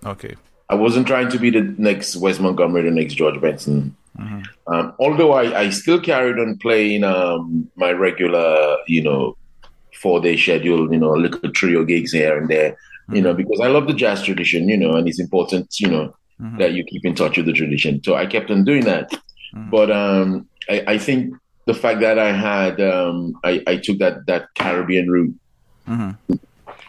Okay. I wasn't trying to be the next Wes Montgomery, the next George Benson. Mm-hmm. Um, although I, I still carried on playing um, my regular, you know, four day schedule, you know, a little trio gigs here and there, mm-hmm. you know, because I love the jazz tradition, you know, and it's important, you know, mm-hmm. that you keep in touch with the tradition. So I kept on doing that. Mm-hmm. But um, I, I, think the fact that I had um, I, I, took that that Caribbean route mm-hmm.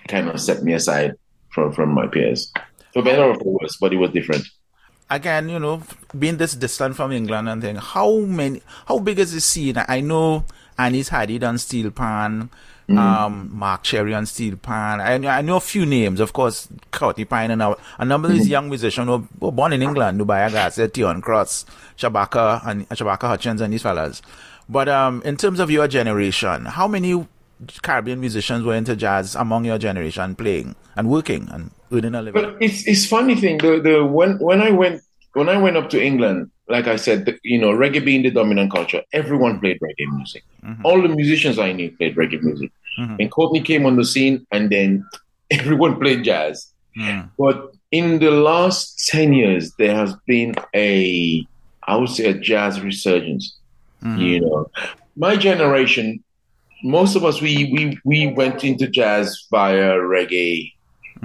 kind of set me aside from from my peers. For better or for worse, but it was different. Again, you know, being this distant from England and thing, how many, how big is the scene? I know Anis Hadid on Steel Pan, Mm. Um, Mark Cherry on Steel Pan. I, I know a few names, of course, Courtney Pine and a, a number of these mm. young musicians who were born in England, Nubia Garcia, Theon Cross, Shabaka, and Shabaka Hutchings, and these fellas. But um, in terms of your generation, how many Caribbean musicians were into jazz among your generation playing and working and earning a living? But it's it's funny thing the the when when I went when I went up to England, like I said, the, you know, reggae being the dominant culture, everyone played reggae music. Mm-hmm. All the musicians I knew played reggae music. Mm-hmm. And Courtney came on the scene, and then everyone played jazz. Mm. But in the last 10 years, there has been a, I would say, a jazz resurgence. Mm-hmm. You know, my generation, most of us, we, we, we went into jazz via reggae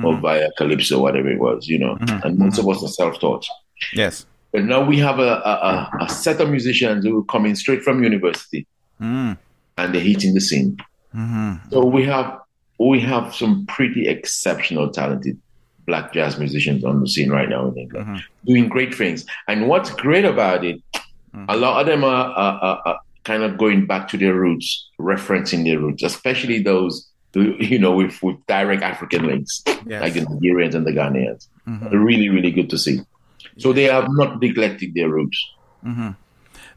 or mm-hmm. via calypso, whatever it was, you know, mm-hmm. and most of us are self taught. Yes. But now we have a, a, a, set of musicians who are coming straight from university mm. and they're hitting the scene. Mm-hmm. So we have we have some pretty exceptional, talented black jazz musicians on the scene right now in England, mm-hmm. doing great things. And what's great about it, mm-hmm. a lot of them are, are, are, kind of going back to their roots, referencing their roots, especially those who, you know with, with direct African links, yes. like the Nigerians and the Ghanaians. Mm-hmm. Really, really good to see. So they have not neglected their roots.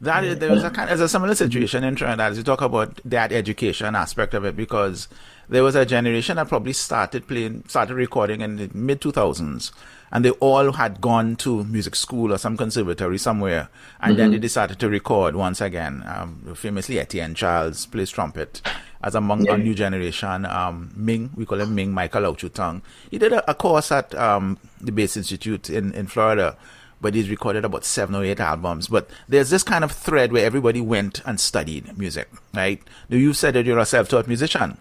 That is, there was a kind of a similar situation in Trinidad as you talk about that education aspect of it because there was a generation that probably started playing, started recording in the mid 2000s, and they all had gone to music school or some conservatory somewhere, and mm-hmm. then they decided to record once again. Um, famously, Etienne Charles plays trumpet, as among yeah. our new generation. Um, Ming, we call him Ming, Michael Chu He did a, a course at um, the Bass Institute in, in Florida, but he's recorded about seven or eight albums. But there's this kind of thread where everybody went and studied music, right? Do you said that you're a self-taught musician.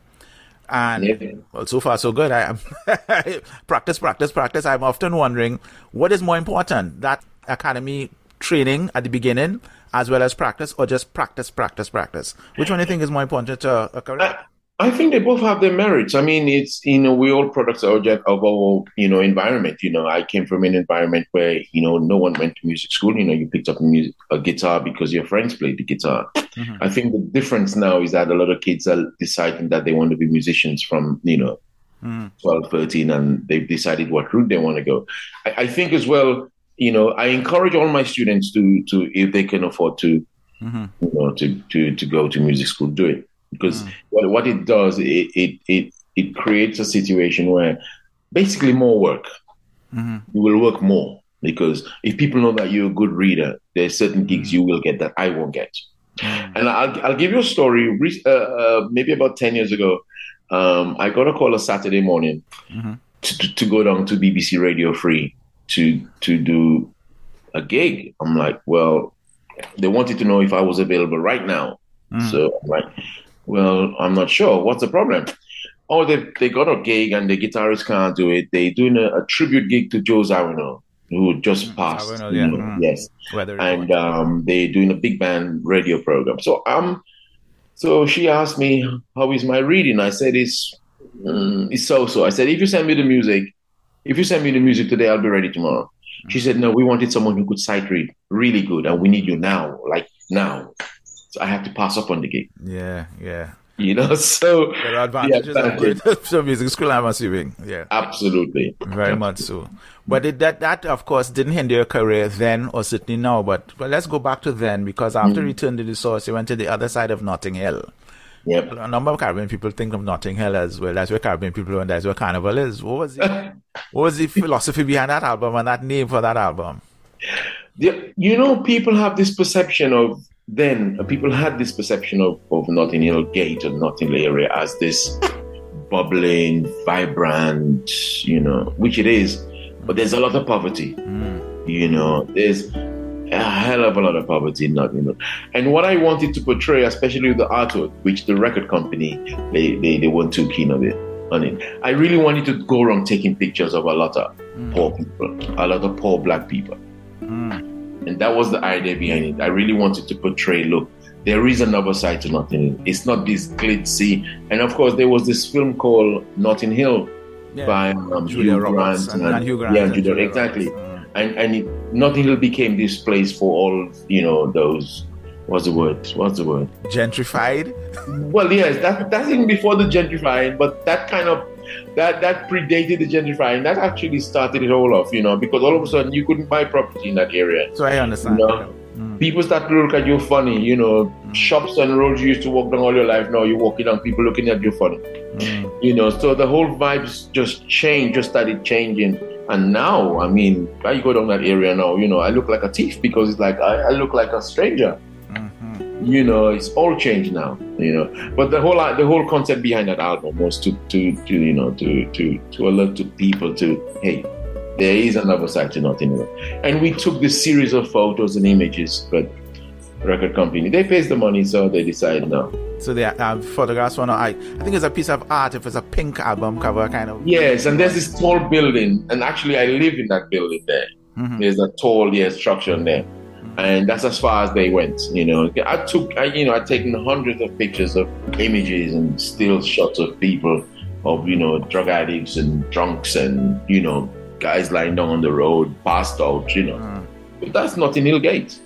And yeah. well, so far so good. I am practice, practice, practice. I'm often wondering what is more important, that academy training at the beginning as well as practice, or just practice, practice, practice? Which one do you think is more important to a career? I think they both have their merits. I mean, it's you know we all products of our you know environment. You know, I came from an environment where you know no one went to music school. You know, you picked up a, music, a guitar because your friends played the guitar. Mm-hmm. I think the difference now is that a lot of kids are deciding that they want to be musicians from you know mm. 12, 13, and they've decided what route they want to go. I, I, think as well. You know, I encourage all my students to to if they can afford to, mm-hmm. you know, to to to go to music school, do it because mm. what, what it does it, it it it creates a situation where basically more work mm-hmm. you will work more because if people know that you're a good reader there's certain gigs mm. you will get that i won't get mm. and I'll, I'll give you a story uh, uh, maybe about 10 years ago um, i got a call a saturday morning mm-hmm. to, to go down to bbc radio free to to do a gig i'm like well they wanted to know if i was available right now mm. so I'm like well, I'm not sure. What's the problem? Oh, they they got a gig and the guitarist can't do it. They're doing a, a tribute gig to Joe Zawinul, who just mm, passed. Zawinul, yeah. mm. Yes, and um, they doing a big band radio program. So um, so she asked me how is my reading. I said it's mm, it's so so. I said if you send me the music, if you send me the music today, I'll be ready tomorrow. She said no, we wanted someone who could sight read really good, and we need you now, like now. So I have to pass up on the gig. Yeah, yeah. You know, so there are advantages yeah, of music school. I'm assuming, yeah, absolutely, very much so. But it, that that of course didn't hinder your career then, or certainly now. But well, let's go back to then because after mm. return to the source, you went to the other side of Notting Hill. Yep. A number of Caribbean people think of Notting Hill as well. That's where Caribbean people are and that's where Carnival is. What was the, what was the philosophy behind that album and that name for that album? you know, people have this perception of then people had this perception of, of Notting Hill Gate and Notting Hill area as this bubbling, vibrant, you know, which it is, but there's a lot of poverty. Mm. You know, there's a hell of a lot of poverty in Notting Hill. And what I wanted to portray, especially with the artwork, which the record company, they, they, they weren't too keen of it. On it. I really wanted to go around taking pictures of a lot of mm. poor people, a lot of poor black people. Mm. And that was the idea behind it. I really wanted to portray look, there is another side to Notting Hill. It's not this glitzy. And of course, there was this film called Notting Hill yeah. by um, Julia Hugh Grant. And, and, Hugh Grant. Yeah, Julia, Julia exactly. Mm. And, and it, Notting Hill became this place for all, you know, those what's the word? What's the word? Gentrified. well, yes, that that's even before the gentrifying, but that kind of that that predated the gentrifying. That actually started it all off, you know, because all of a sudden you couldn't buy property in that area. So I understand. You know? mm. People start to look at you funny, you know. Mm. Shops and roads you used to walk down all your life. Now you're walking down, people looking at you funny. Mm. You know, so the whole vibes just changed, just started changing. And now, I mean, I go down that area now, you know, I look like a thief because it's like I, I look like a stranger you know, it's all changed now, you know. But the whole the whole concept behind that album was to to, to you know to to to alert to people to hey, there is another side to Notting Hill. And we took this series of photos and images, but record company they pays the money, so they decide no. So the uh, photographs one, I I think it's a piece of art. If it's a pink album cover, kind of. Yes, and there's this tall building, and actually I live in that building there. Mm-hmm. There's a tall yeah structure in there and that's as far as they went. You know, I took, I, you know, I'd taken hundreds of pictures of images and still shots of people, of you know, drug addicts and drunks and you know, guys lying down on the road, passed out. You know, mm. but that's not in Hillgate.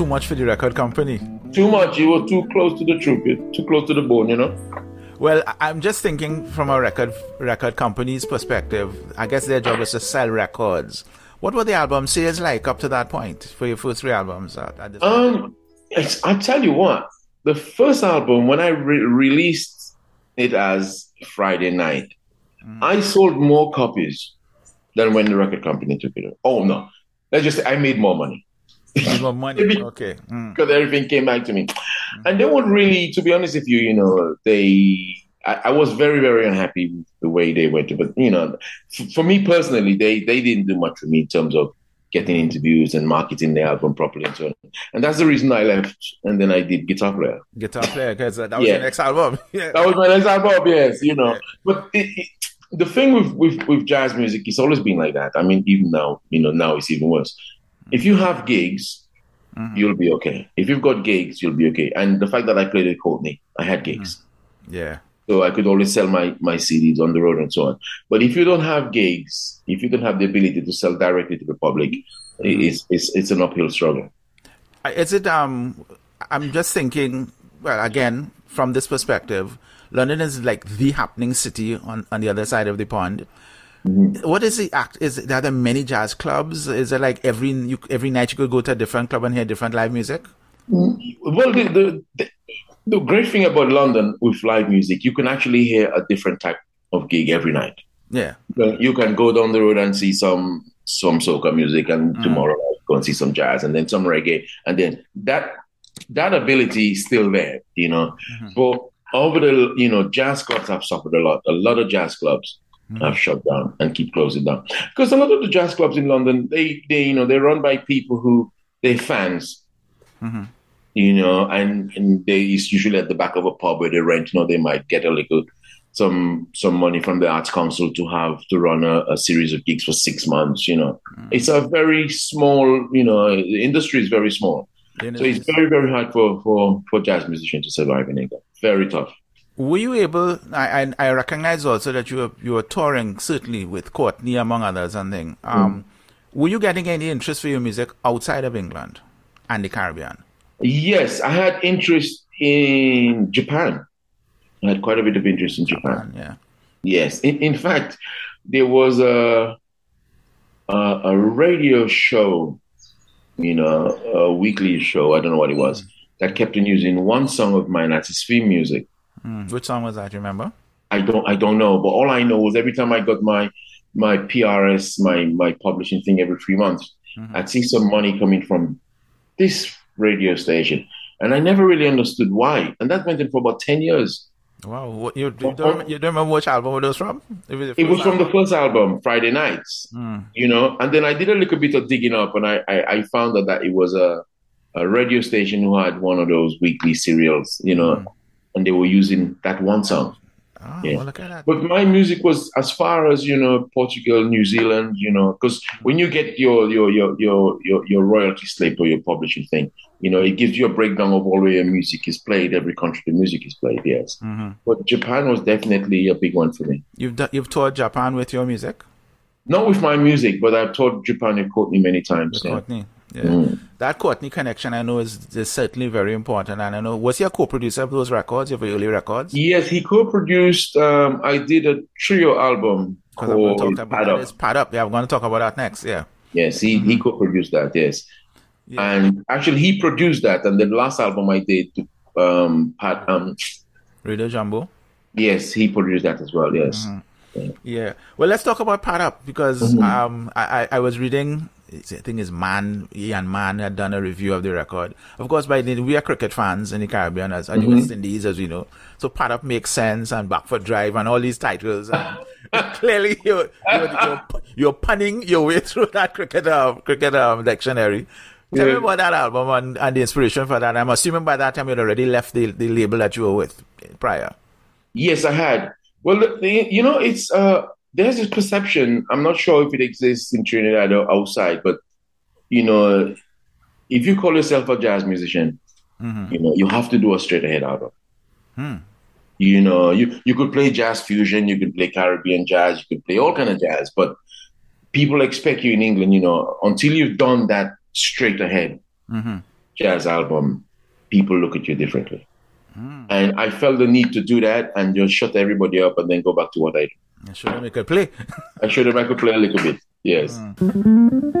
Too much for the record company. Too much. You were too close to the truth. You're too close to the bone, you know. Well, I'm just thinking from a record record company's perspective. I guess their job is to sell records. What were the album sales like up to that point for your first three albums? um, I tell you what, the first album when I re- released it as Friday Night, mm. I sold more copies than when the record company took it. Oh no, let's just say I made more money more money. okay. Mm. Because mm. everything came back to me. Mm. And they would really, to be honest with you, you know, they, I, I, was very, very unhappy with the way they went. But, you know, f- for me personally, they, they didn't do much for me in terms of getting interviews and marketing the album properly and so on. And that's the reason I left. And then I did Guitar Player. Guitar Player, because that was yeah. your next album. yeah. That was my next album, yes, you know. Yeah. But it, it, the thing with, with, with jazz music, it's always been like that. I mean, even now, you know, now it's even worse if you have gigs, mm-hmm. you'll be okay. If you've got gigs, you'll be okay. And the fact that I played with Courtney, I had gigs. Mm-hmm. Yeah. So I could always sell my, my CDs on the road and so on. But if you don't have gigs, if you don't have the ability to sell directly to the public, mm-hmm. it's, it's, it's an uphill struggle. Is it, um, I'm just thinking, well, again, from this perspective, London is like the happening city on, on the other side of the pond. Mm-hmm. What is the act? Is there, are there many jazz clubs? Is it like every you, every night you could go to a different club and hear different live music? Well, the, the, the, the great thing about London with live music, you can actually hear a different type of gig every night. Yeah, you can go down the road and see some some soca music, and mm. tomorrow go and see some jazz, and then some reggae, and then that that ability is still there, you know. Mm-hmm. But over the you know, jazz clubs have suffered a lot. A lot of jazz clubs mm-hmm. have shut down and keep closing down. Because a lot of the jazz clubs in London, they, they you know, they're run by people who they're fans. Mm-hmm. You know, and, and they is usually at the back of a pub where they rent, you know, they might get a little some some money from the arts council to have to run a, a series of gigs for six months, you know. Mm-hmm. It's a very small, you know, the industry is very small. so it's very, very hard for, for, for jazz musicians to survive in England. Very tough. Were you able? I, I, I recognize also that you were you were touring certainly with Courtney among others and things. Um, mm. Were you getting any interest for your music outside of England and the Caribbean? Yes, I had interest in Japan. I had quite a bit of interest in Japan. Japan yeah. Yes. In, in fact, there was a, a, a radio show, you know, a weekly show. I don't know what it was. Mm. That kept on using one song of mine as its theme music. Mm. Which song was that? Do you remember? I don't. I don't know. But all I know was every time I got my my PRS, my my publishing thing every three months, mm-hmm. I'd see some money coming from this radio station, and I never really understood why. And that went in for about ten years. Wow, you, you, don't, you don't remember which album it was from? It was, it was from the first album, Friday Nights. Mm. You know, and then I did a little bit of digging up, and I I, I found that, that it was a a radio station who had one of those weekly serials. You know. Mm and they were using that one song. Oh, yeah. Well, but my music was as far as you know, Portugal, New Zealand, you know, because when you get your your your your your, your royalty slip or your publishing thing, you know, it gives you a breakdown of all where your music is played, every country the music is played. Yes, mm-hmm. but Japan was definitely a big one for me. You've you've toured Japan with your music? Not with my music, but I've toured Japan with Courtney many times. With yeah. Courtney. Yeah. Mm. That Courtney connection, I know, is, is certainly very important. And I know, was he a co-producer of those records, your early records? Yes, he co-produced. Um, I did a trio album called I'm Pad Up. Pad Up. Yeah, I'm going to talk about that next. Yeah. Yes, he, mm-hmm. he co-produced that. Yes, yeah. and actually he produced that. And the last album I did, um, Pat, um, Radio Jumbo. Yes, he produced that as well. Yes. Mm-hmm. Yeah. yeah. Well, let's talk about Pad Up because mm-hmm. um, I, I was reading I think his man, Ian Mann had done a review of the record. Of course, by then we are cricket fans in the Caribbean as mm-hmm. West Indies, as we know. So Pad Up makes sense and Back Foot Drive and all these titles. And clearly, you're, you're, you're, you're, punning your way through that cricket um, cricket um, dictionary. Tell yeah. me about that album and, and, the inspiration for that. I'm assuming by that time you'd already left the, the label that you were with prior. Yes, I had. Well, the, you know, it's uh, there's this perception. I'm not sure if it exists in Trinidad or outside, but you know, if you call yourself a jazz musician, mm-hmm. you know, you have to do a straight ahead album. Hmm. You know, you you could play jazz fusion, you could play Caribbean jazz, you could play all kind of jazz, but people expect you in England, you know, until you've done that straight ahead mm-hmm. jazz album, people look at you differently. Mm. And I felt the need to do that and just shut everybody up and then go back to what I do. I showed them I could play. I showed them I could play a little bit. Yes. Mm.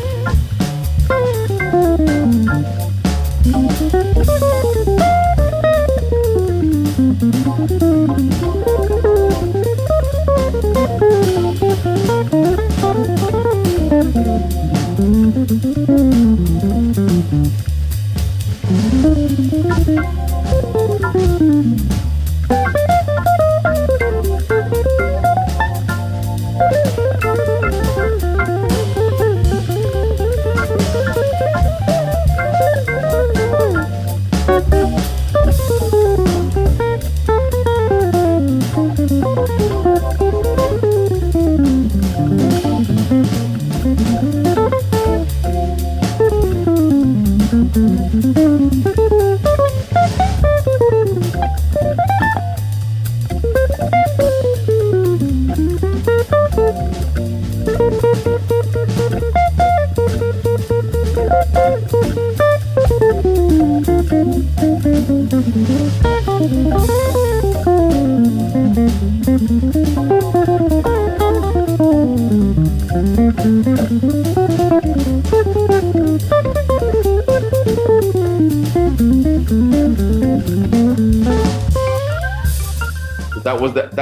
Thank you.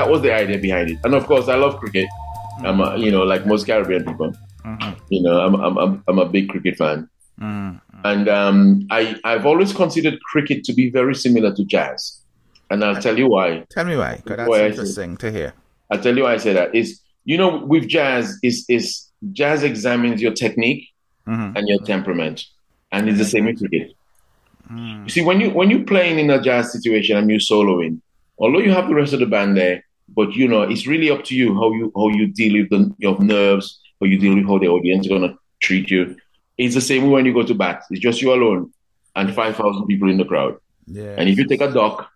Was the idea behind it. And of course, I love cricket. Mm-hmm. I'm, a, you know, like most Caribbean people. Mm-hmm. You know, I'm, I'm, I'm, I'm, a big cricket fan. Mm-hmm. And um, I, I've always considered cricket to be very similar to jazz. And I'll tell you why. Tell me why, that's interesting to hear. I'll tell you why I say that. Is you know, with jazz, is is jazz examines your technique mm-hmm. and your temperament, and it's the same with cricket. Mm. You see, when you when you're playing in a jazz situation and you're soloing, although you have the rest of the band there, but you know, it's really up to you how you how you deal with the, your nerves, how you deal with how the audience is gonna treat you. It's the same when you go to bat. It's just you alone and five thousand people in the crowd. Yeah. And if you take a duck,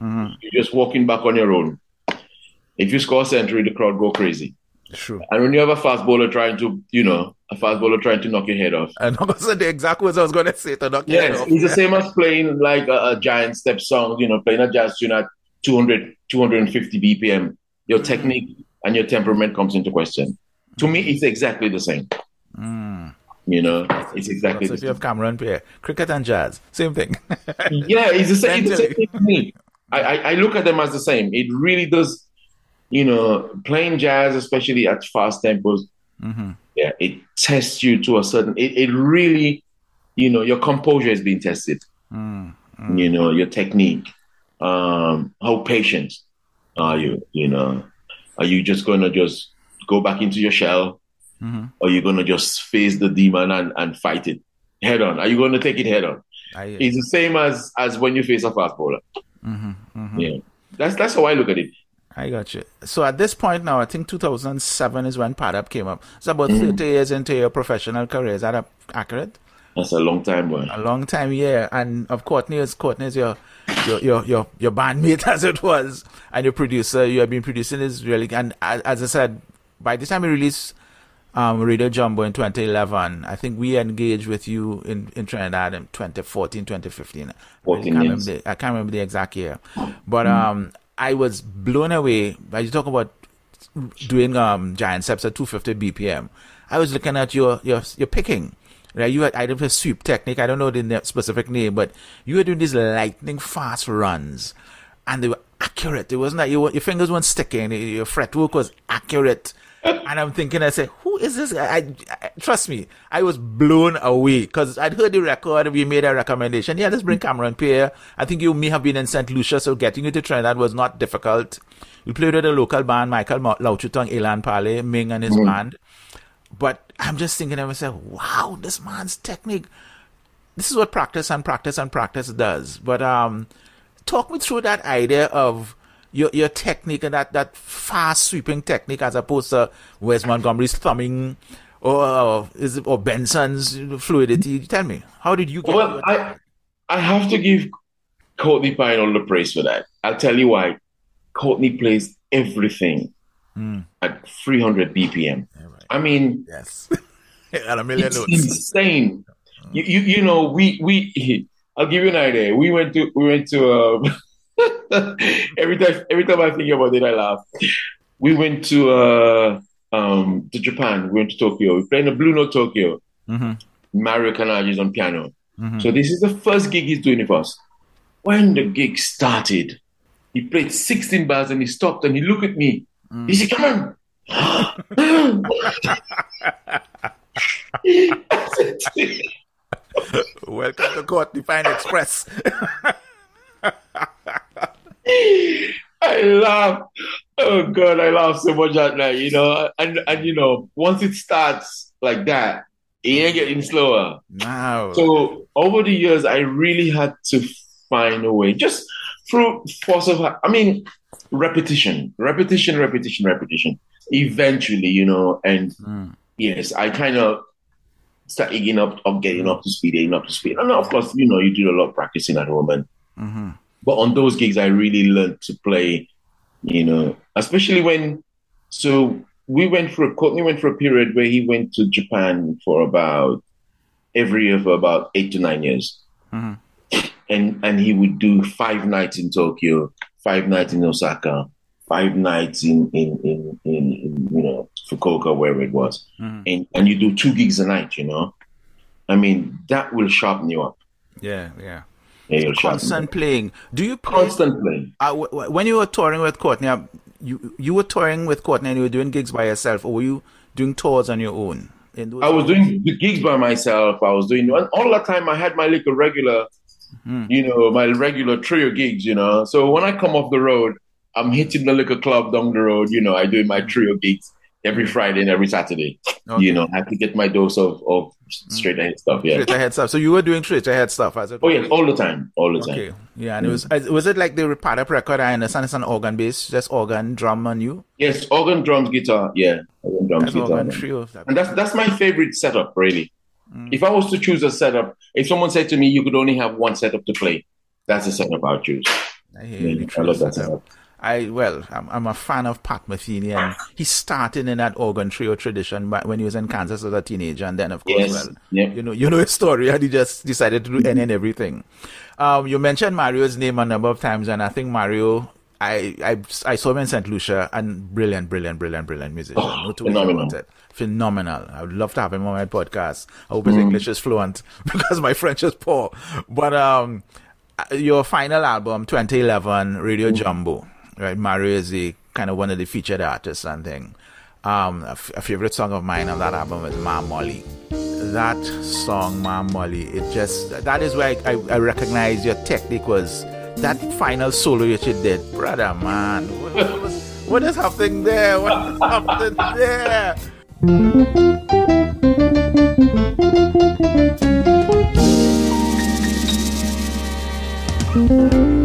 mm-hmm. you're just walking back on your own. If you score a century, the crowd go crazy. True. And when you have a fast bowler trying to, you know, a fast bowler trying to knock your head off. And I was going to say the exact words I was going to say to knock yes, your head off. It's the same as playing like a, a giant step song, you know, playing a jazz tune at 200, 250 BPM, your technique and your temperament comes into question. To me, it's exactly the same. Mm. You know, it's exactly so the same. if you have Cameron Pierre, cricket and jazz, same thing. yeah, it's the same, it's the same thing to me. I, I, I, look at them as the same. It really does, you know, playing jazz, especially at fast tempos, mm-hmm. yeah, it tests you to a certain, it, it really, you know, your composure is being tested. Mm, mm. You know, your technique um, how patient are you? You know, are you just going to just go back into your shell? Mm-hmm. Or are you going to just face the demon and, and fight it head on? Are you going to take it head on? I, it's the same as as when you face a fast bowler. Mm-hmm, mm-hmm. Yeah, that's that's how I look at it. I got you. So at this point now, I think 2007 is when Pad Up came up. It's about 30 years into your professional career. Is that accurate? That's a long time, boy. A long time, yeah. And of Courtney is Courtney is your your your your, your bandmate as it was, and your producer. You have been producing this really, and as I said, by the time we released um, Radio Jumbo in 2011, I think we engaged with you in, in Trinidad in 2014, 2015. 14 I, can't the, I can't remember the exact year, but um, I was blown away by you talk about doing um giant steps at 250 BPM. I was looking at your your your picking. Right, you had I don't know sweep technique. I don't know the specific name, but you were doing these lightning fast runs, and they were accurate. It wasn't that you, your fingers weren't sticking. Your fretwork was accurate. and I'm thinking, I said, who is this guy? I, I, trust me, I was blown away because I'd heard the record. We made a recommendation. Yeah, let's bring Cameron Pierre. I think you may have been in St. Lucia, so getting you to Trinidad was not difficult. We played with a local band, Michael Low Chew Tung, Elan Parle, Ming and his mm. band. But I'm just thinking to myself, wow, this man's technique. This is what practice and practice and practice does. But um, talk me through that idea of your your technique and that, that fast sweeping technique as opposed to Wes Montgomery's thumbing or is it, or Benson's fluidity. Tell me, how did you get? Well, I I have to give Courtney Pine all the praise for that. I'll tell you why. Courtney plays everything mm. at 300 BPM. I mean, yes, at a million it's notes. insane. Mm. You, you you know we we. I'll give you an idea. We went to we went to. Uh, every time every time I think about it, I laugh. We went to uh, um, to Japan. We went to Tokyo. We played in the Blue Note Tokyo. Mm-hmm. Mario Canonge is on piano. Mm-hmm. So this is the first gig he's doing for us. When the gig started, he played 16 bars and he stopped and he looked at me. Mm. He said, "Come on." Welcome to Courtney Pine Express. I laugh. Oh God, I laugh so much at night, you know. And and you know, once it starts like that, it ain't getting slower. Wow. So over the years, I really had to find a way, just through force of, I mean, repetition, repetition, repetition, repetition. Eventually, you know, and mm. yes, I kind of start getting up, up, getting up to speed, getting up to speed. And of course, you know, you do a lot of practicing at home, and mm-hmm. but on those gigs, I really learned to play. You know, especially when, so we went for a, Courtney went for a period where he went to Japan for about every year for about eight to nine years. Mm-hmm and and he would do five nights in Tokyo, five nights in Osaka, five nights in in in, in, in you know Fukuoka, wherever it was, mm-hmm. and and you do two gigs a night. You know, I mean that will sharpen you up. Yeah, yeah. yeah constant playing. Do you play, constant playing? Uh, w- when you were touring with Courtney, uh, you you were touring with Courtney and you were doing gigs by yourself, or were you doing tours on your own? I was doing the gigs by myself. I was doing all the time. I had my little regular mm. you know, my regular trio gigs, you know. So when I come off the road, I'm hitting the liquor club down the road, you know, I do my trio gigs every Friday and every Saturday. Okay. You know, I have to get my dose of, of straight ahead stuff. Yeah, straight ahead stuff. So you were doing straight ahead stuff, as it? Oh yeah, all the time, all the okay. time. Yeah, and mm. it was was it like the Pad Up record? I understand it's an organ bass, just organ, drum, and you. Yes, organ, drums, guitar. Yeah, organ, drums, that's guitar. Organ trio. And that's that's my favorite setup, really. Mm. If I was to choose a setup, if someone said to me you could only have one setup to play, that's the setup I would choose. I, yeah, I love that setup. I well, I'm, I'm, a fan of Pat Metheny, and he started in that organ trio tradition when he was in Kansas as a teenager, and then of course, yes. well, yep. you know, you know his story, and he just decided to do any and everything. Um, you mentioned Mario's name a number of times, and I think Mario, I I, I saw him in St. Lucia, and brilliant, brilliant, brilliant, brilliant musician. Oh, no phenomenal. Phenomenal. I would love to have him on my podcast. I hope his mm. English is fluent because my French is poor. But um, your final album, 2011, Radio mm. Jumbo right? Mario is the kind of one of the featured artists and thing. Um, a, f- a favorite song of mine on that album is Ma Molly. That song, Ma Molly, it just that is where I, I, I recognize your technique was that final solo you did, brother man. What, what, was, what is happening there? What is happening there? thank you.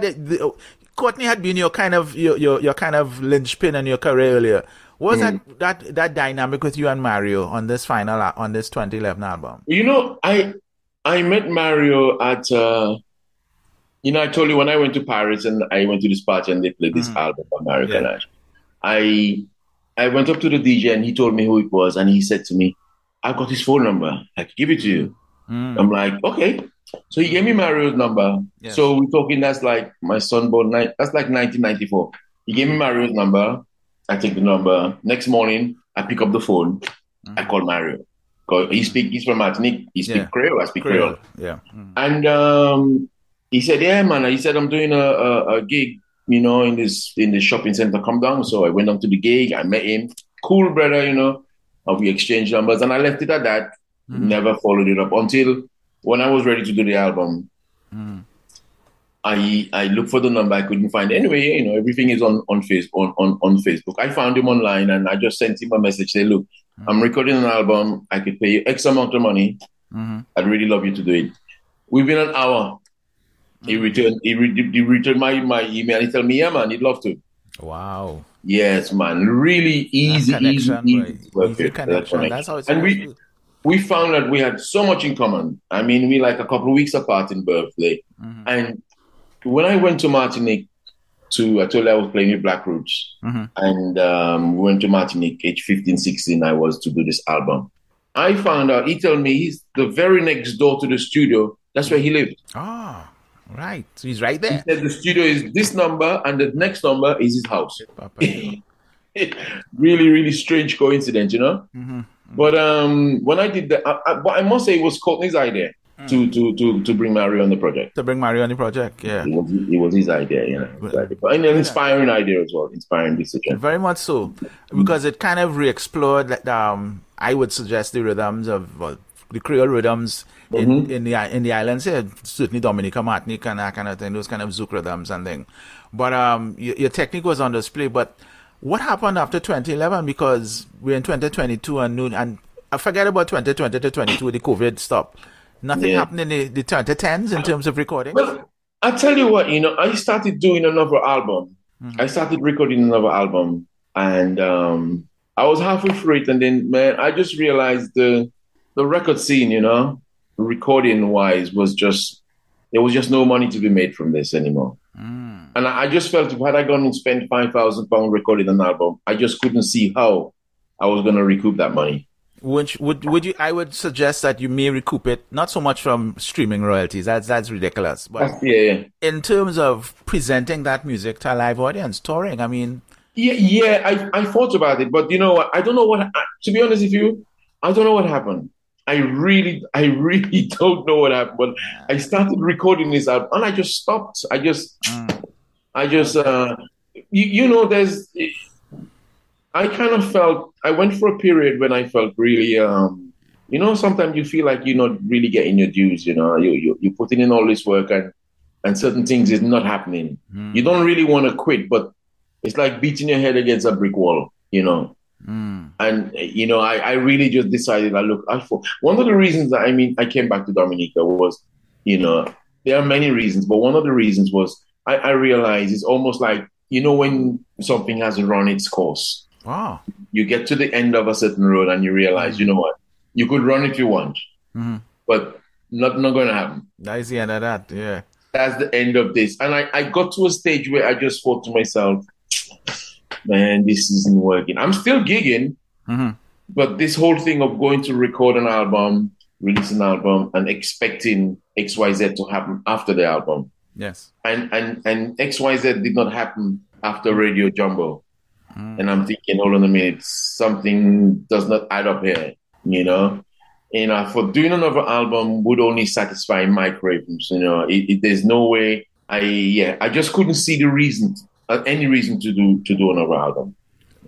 Was that? Courtney had been your kind of your your, your kind of linchpin in your career earlier. Was mm. that that that dynamic with you and Mario on this final on this 2011 album? You know, I I met Mario at uh, you know I told you when I went to Paris and I went to this party and they played this mm. album American yeah. I I went up to the DJ and he told me who it was and he said to me, I've got his phone number. I can give it to you. Mm. I'm like, okay. So he gave me Mario's number. Yes. So we're talking that's like my son born that's like 1994. He gave me Mario's number. I take the number. Next morning, I pick up the phone. Mm. I call Mario. He speak. He's from Martinique. He speak yeah. Creole. I speak Creole. Creole. Yeah. Mm. And um, he said, "Yeah, man." He said, "I'm doing a, a, a, gig, you know, in this in the shopping center. Come down." So I went down to the gig. I met him. Cool brother, you know. And we exchanged numbers, and I left it at that. Mm. Never followed it up until when I was ready to do the album. Mm. I I looked for the number I couldn't find. Anyway, you know, everything is on on face on, on, on Facebook. I found him online and I just sent him a message. Say, look, mm-hmm. I'm recording an album. I could pay you X amount of money. Mm-hmm. I'd really love you to do it. We've been an hour. Mm-hmm. He returned. He, re- he returned my my email. He told me, yeah, man, he'd love to. Wow. Yes, man. Really easy, easy, easy, easy connection. That's how it's. And we we found that we had so much in common. I mean, we like a couple of weeks apart in birthday, mm-hmm. and when I went to Martinique to, I told you I was playing with Black Roots, mm-hmm. and um, we went to Martinique, age 15, 16, I was to do this album. I found out, he told me he's the very next door to the studio. That's where he lived. Ah, oh, right. So he's right there. He said the studio is this number, and the next number is his house. really, really strange coincidence, you know? Mm-hmm. But um, when I did that, I, I, but I must say it was Courtney's idea to, mm. to, to, to bring Mario on the project. To bring Mario on the project, yeah. It was, it was his idea, you know. But, and an inspiring yeah. idea as well, inspiring decision. Very much so, because it kind of re-explored, um, I would suggest the rhythms of well, the Creole rhythms in, mm-hmm. in the in the islands here, certainly Dominica, Martinique, and that kind of thing, those kind of zouk rhythms and thing. But um, your, your technique was on display. But what happened after 2011? Because we're in 2022 and noon, and I forget about 2020 to 22, the COVID stopped. Nothing yeah. happened in the, the 2010s in terms of recording? Well, I tell you what, you know, I started doing another album. Mm-hmm. I started recording another album and um, I was halfway through it. And then, man, I just realized the, the record scene, you know, recording wise was just, there was just no money to be made from this anymore. Mm. And I, I just felt if I had I gone and spent 5,000 pounds recording an album, I just couldn't see how I was going to recoup that money. Would would would you? I would suggest that you may recoup it not so much from streaming royalties. That's that's ridiculous. But yeah, in terms of presenting that music to a live audience, touring. I mean, yeah, yeah. I I thought about it, but you know? I don't know what. To be honest with you, I don't know what happened. I really, I really don't know what happened. But I started recording this album, and I just stopped. I just, mm. I just, uh, you, you know, there's I kind of felt I went for a period when I felt really, um, you know, sometimes you feel like you're not really getting your dues. You know, you you you're putting in all this work and and certain things is not happening. Mm. You don't really want to quit, but it's like beating your head against a brick wall. You know. Mm. And you know, I, I really just decided. I look, I for one of the reasons that I mean I came back to Dominica was, you know, there are many reasons, but one of the reasons was I, I realized it's almost like you know when something has run its course Wow. You get to the end of a certain road and you realize, you know what? You could run if you want, mm-hmm. but not not going to happen. That's the end of that. Yeah. That's the end of this. And I, I got to a stage where I just thought to myself, man, this isn't working. I'm still gigging, mm-hmm. but this whole thing of going to record an album, release an album, and expecting XYZ to happen after the album. Yes. And and and XYZ did not happen after Radio Jumbo. Mm. And I'm thinking, hold on a minute, something does not add up here, you know? You know, for doing another album would only satisfy my cravings, you know? It, it, there's no way I, yeah, I just couldn't see the reason, uh, any reason to do, to do another album.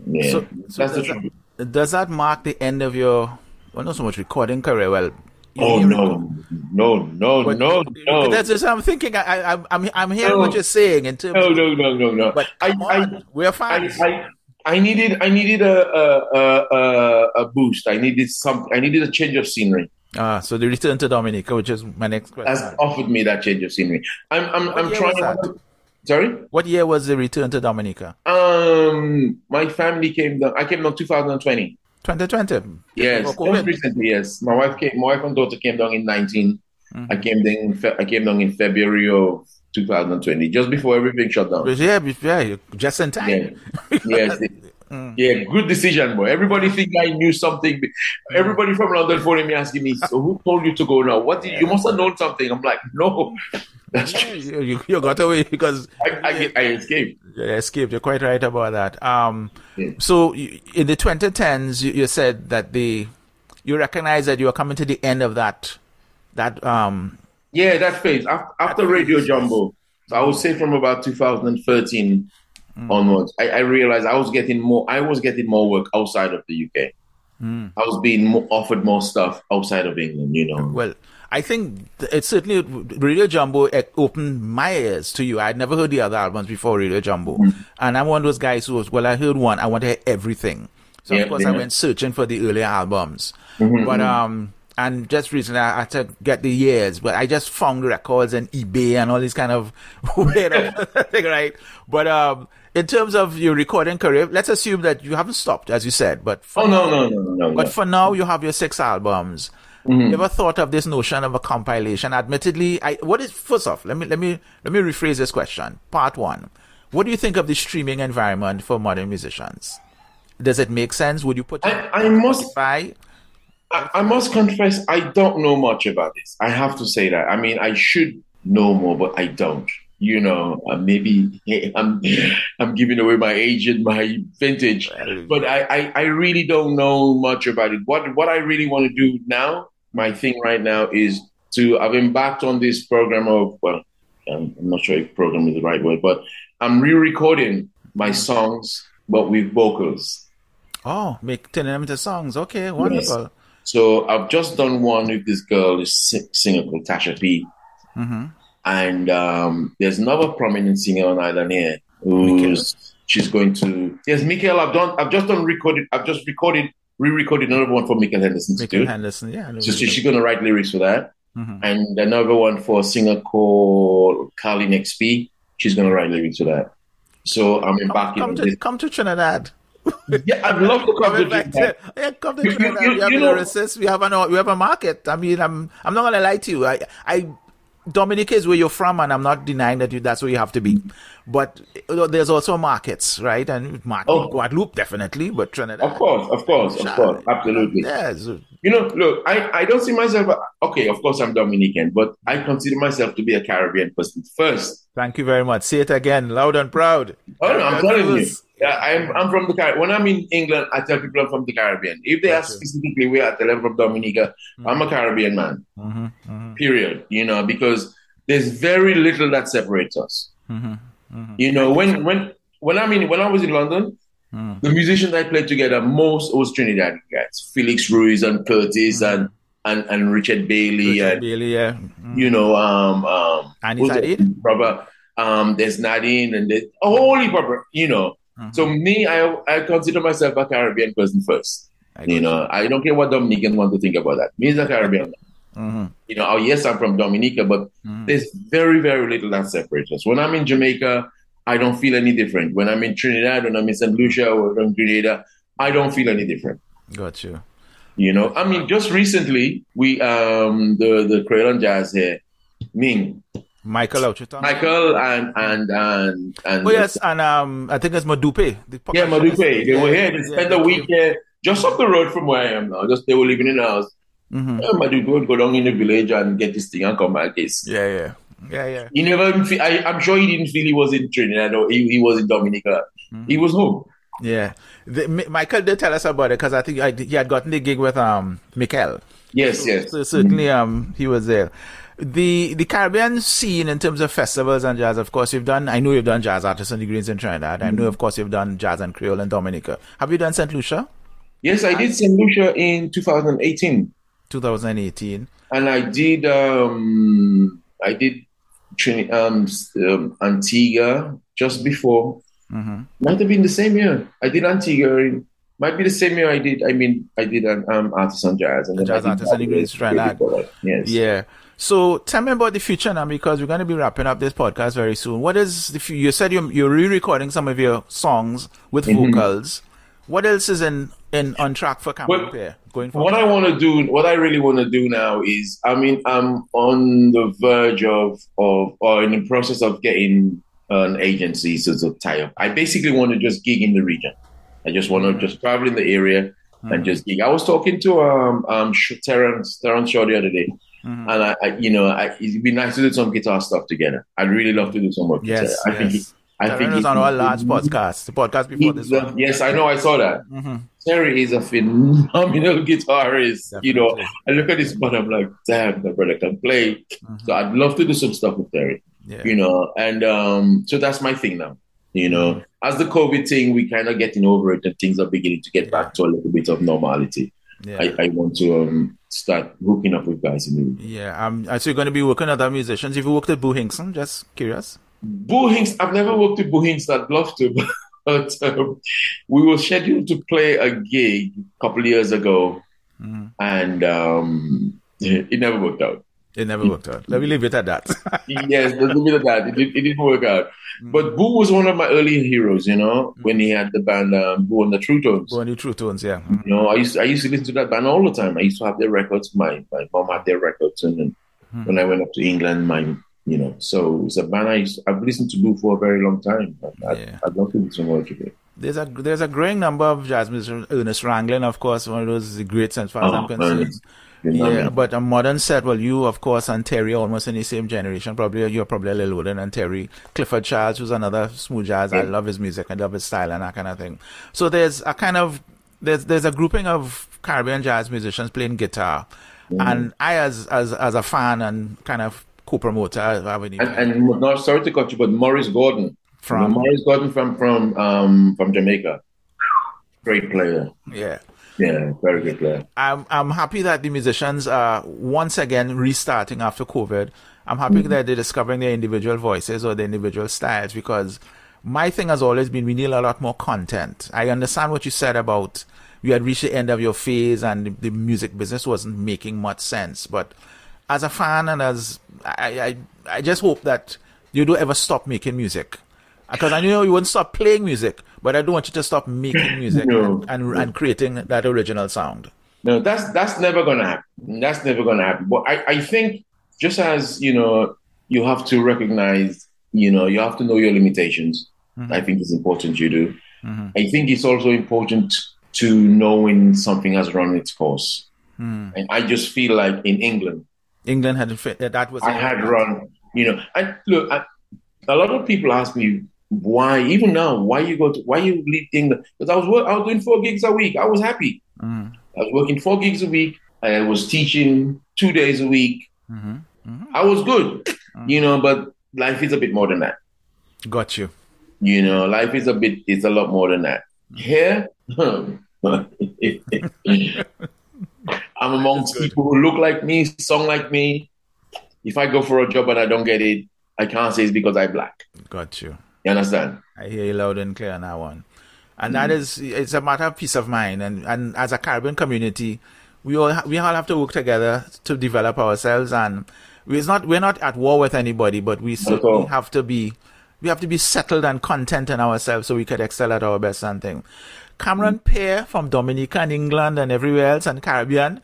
Yeah, so, so that's the truth. That, does that mark the end of your, well, not so much recording career, well, Oh no, no, no, but, no, no! That's just I'm thinking. I, I, I'm I'm hearing no. what you're saying in terms. No, no, no, no, no. But I, I, we're fine. I, I, I, needed, I needed a, a, a, a boost. I needed some. I needed a change of scenery. Ah, so the return to Dominica, which is my next question. Has offered me that change of scenery. I'm, I'm, I'm trying. Sorry. What year was the return to Dominica? Um, my family came down. I came down 2020. 2020. Yes, recently. Yes, my wife came. My wife and daughter came down in 19. Mm-hmm. I came down. I came down in February of 2020, just before everything shut down. Yeah, yeah, just in time. Yeah. yes. Mm. Yeah, good decision, boy. Everybody think I knew something. Everybody from London phoning me asking me, "So who told you to go now? What did you, you must have known something?" I'm like, "No, that's true. You, you, got away because I, I, I escaped. Yeah, escaped. You're quite right about that. Um, yeah. so in the 2010s, you, you said that the you recognize that you are coming to the end of that that um yeah that phase after, after radio jumbo so i would say from about 2013 mm. onwards I, I, realized i was getting more i was getting more work outside of the uk mm. i was being more, offered more stuff outside of england you know well I think it certainly Radio Jumbo opened my ears to you. I'd never heard the other albums before Radio Jumbo, mm. and I'm one of those guys who was well. I heard one. I want to hear everything. So yeah, of course yeah. I went searching for the earlier albums, mm-hmm, but mm-hmm. um, and just recently I had to get the years, but I just found records and eBay and all these kind of weird thing, right? But um, in terms of your recording career, let's assume that you haven't stopped, as you said. But oh no, no, no, no. But no. for now, you have your six albums. Mm-hmm. Ever thought of this notion of a compilation? Admittedly, I what is first off? Let me let me let me rephrase this question. Part one: What do you think of the streaming environment for modern musicians? Does it make sense? Would you put? I, I must. Spotify? I, I must confess, I don't know much about this. I have to say that. I mean, I should know more, but I don't. You know, uh, maybe I'm I'm giving away my age and my vintage, but I, I, I really don't know much about it. What what I really want to do now, my thing right now is to I've embarked on this program of well, I'm not sure if program is the right word, but I'm re-recording my songs, but with vocals. Oh, make them into songs. Okay, wonderful. Yes. So I've just done one with this girl, this singer called Tasha P. Mm-hmm. And um, there's another prominent singer on Island here who's she's going to yes, Michael. I've done I've just done recorded I've just recorded re-recorded another one for Michele Henderson to do. Henderson, yeah. So she's gonna write lyrics for that. Mm-hmm. And another one for a singer called Carlyn XP. She's gonna write lyrics for that. So I'm embarking come, come to, come to Trinidad yeah, I'd love to come to Trinidad. Yeah, come to Trinidad. You, you, you, we have know, We have a we have a market. I mean, I'm I'm not gonna lie to you. I I Dominica is where you're from, and I'm not denying that you, that's where you have to be. But there's also markets, right? And market, oh. Guadeloupe, definitely, but Trinidad. Of course, of course, of course, absolutely. Yes. You know, look, I, I don't see myself, okay, of course I'm Dominican, but I consider myself to be a Caribbean person first. Thank you very much. Say it again, loud and proud. Oh, no, I'm telling you. Yeah, I'm, I'm from the Caribbean. When I'm in England, I tell people I'm from the Caribbean. If they ask specifically where I tell them from Dominica, mm-hmm. I'm a Caribbean man. Mm-hmm. Mm-hmm. Period. You know, because there's very little that separates us. Mm-hmm. Mm-hmm. You know, when when when I mean when I was in London, mm. the musicians I played together most was Trinidad guys, Felix Ruiz and Curtis mm. and and and Richard Bailey Richard and Bailey, yeah. Mm. You know, um, um, Annie brother. Um, there's Nadine and there's a whole heap of you know. Mm-hmm. So me, I I consider myself a Caribbean person first. You know, you. I don't care what Dominican want to think about that. Me is a Caribbean. Mm-hmm. You know, oh yes, I'm from Dominica, but mm-hmm. there's very, very little that separates us. When I'm in Jamaica, I don't feel any different. When I'm in Trinidad, when I'm in St. Lucia or in Grenada, I don't feel any different. Got you. You know, I mean, just recently we um the the Creole Jazz here, Ming. Michael Michael and and and and oh yes, and um I think it's Madupe. Yeah, Madupe. They yeah, were here. They yeah, spent yeah, a week here, just up the road from where I am now. Just they were living in a house. Mm-hmm. Yeah, Madupe would go down in the village and get this thing and come back. Case. Yeah, yeah. Yeah, yeah. He never. I, am sure he didn't feel he was in Trinidad or he, he was in Dominica. Mm-hmm. He was home. Yeah, the, Michael did tell us about it because I think I, he had gotten the gig with um Michael. Yes, yes. So certainly, mm-hmm. um, he was there the the Caribbean scene in terms of festivals and jazz, of course, you've done. I know you've done Jazz Artists on Greens in Trinidad. Mm-hmm. I know, of course, you've done jazz and Creole in Dominica. Have you done Saint Lucia? Yes, I did Saint Lucia in 2018. 2018. And I did um I did Trin- um, um, Antigua just before. Mm-hmm. Might have been the same year. I did Antigua in might be the same year I did. I mean, I did an um, artisan jazz and jazz artisan in Trinidad. Yes. Yeah. So tell me about the future now, because we're going to be wrapping up this podcast very soon. What is the? You said you're, you're re-recording some of your songs with mm-hmm. vocals. What else is in in on track for Cameron well, going forward? What I want to do, what I really want to do now is, I mean, I'm on the verge of of or in the process of getting an agency to tie up. I basically want to just gig in the region. I just want to just travel in the area mm-hmm. and just gig. I was talking to um um Terence Terence Shaw the other day, mm-hmm. and I, I, you know I, it'd be nice to do some guitar stuff together. I'd really love to do some more. Yes, I yes. think. He, I Terry think was on our last podcast, the podcast before this one. Yes, I know. I saw that. Mm-hmm. Terry is a phenomenal guitarist. Definitely. You know, I look at this man, I'm like, damn, the brother can play. Mm-hmm. So I'd love to do some stuff with Terry. Yeah. You know, and um, so that's my thing now. You know, mm-hmm. as the COVID thing, we kind of getting over it and things are beginning to get yeah. back to a little bit of normality. Yeah. I, I want to um, start hooking up with guys in the room. Yeah, um, so you're going to be working with other musicians. If you worked with Boo Hinkson, just curious. Boo Hinks, I've never worked with Boo Hinks. I'd love to, but um, we were scheduled to play a gig a couple of years ago, mm-hmm. and um, it never worked out. It never worked out. Let me leave it at that. yes, let's leave it at that. It, it, didn't work out. Mm. But Boo was one of my early heroes, you know, mm. when he had the band um, Boo and the True Tones. Boo and the True Tones, yeah. You know, I used to, I used to listen to that band all the time. I used to have their records. My my mom had their records, and then mm. when I went up to England, my you know, so it's a band I used, I've listened to Boo for a very long time. I'd, yeah. I'd love to some work with it. There's a there's a growing number of jazz musicians. Ernest Ranglin, of course, one of those greats as far as oh, I'm concerned. Yeah, but a modern set. Well, you of course and Terry almost in the same generation. Probably you're probably a little older than Terry. Clifford Childs, who's another smooth jazz. Yeah. I love his music. I love his style and that kind of thing. So there's a kind of there's there's a grouping of Caribbean jazz musicians playing guitar, mm-hmm. and I as as as a fan and kind of co-promoter, and, and no, sorry to cut you, but Maurice Gordon from you know, Maurice Gordon from from um from Jamaica, great player. Yeah. Yeah, very good player. I'm I'm happy that the musicians are once again restarting after COVID. I'm happy mm-hmm. that they're discovering their individual voices or their individual styles because my thing has always been we need a lot more content. I understand what you said about you had reached the end of your phase and the, music business wasn't making much sense. But as a fan and as I, I, I just hope that you don't ever stop making music because I know you wouldn't stop playing music, but I don't want you to stop making music no. and, and, creating that original sound. No, that's that's never gonna happen. That's never gonna happen. But I, I think just as you know, you have to recognize, you know, you have to know your limitations. Mm-hmm. I think it's important you do. Mm-hmm. I think it's also important to know when something has run its course. Mm. And I just feel like in England, England had that that was I had run. You know, and look, I, a lot of people ask me why even now why you go to why you leave England? Because I was I was doing four gigs a week. I was happy. Mm. I was working four gigs a week. I was teaching two days a week. Mm-hmm. Mm-hmm. I was good mm. you know but life is a bit more than that. Got you. You know life is a bit it's a lot more than that. Here? I'm amongst people who look like me song like me. If I go for a job and I don't get it I can't say it's because I'm black. Got you you understand? I hear you loud and clear on that one. And mm-hmm. that is, it's a matter of peace of mind. And, and as a Caribbean community, we all, we all have to work together to develop ourselves. And we're not, we're not at war with anybody, but we certainly have to be, we have to be settled and content in ourselves so we could excel at our best and thing. Cameron. Pierre from Dominica and England and everywhere else and Caribbean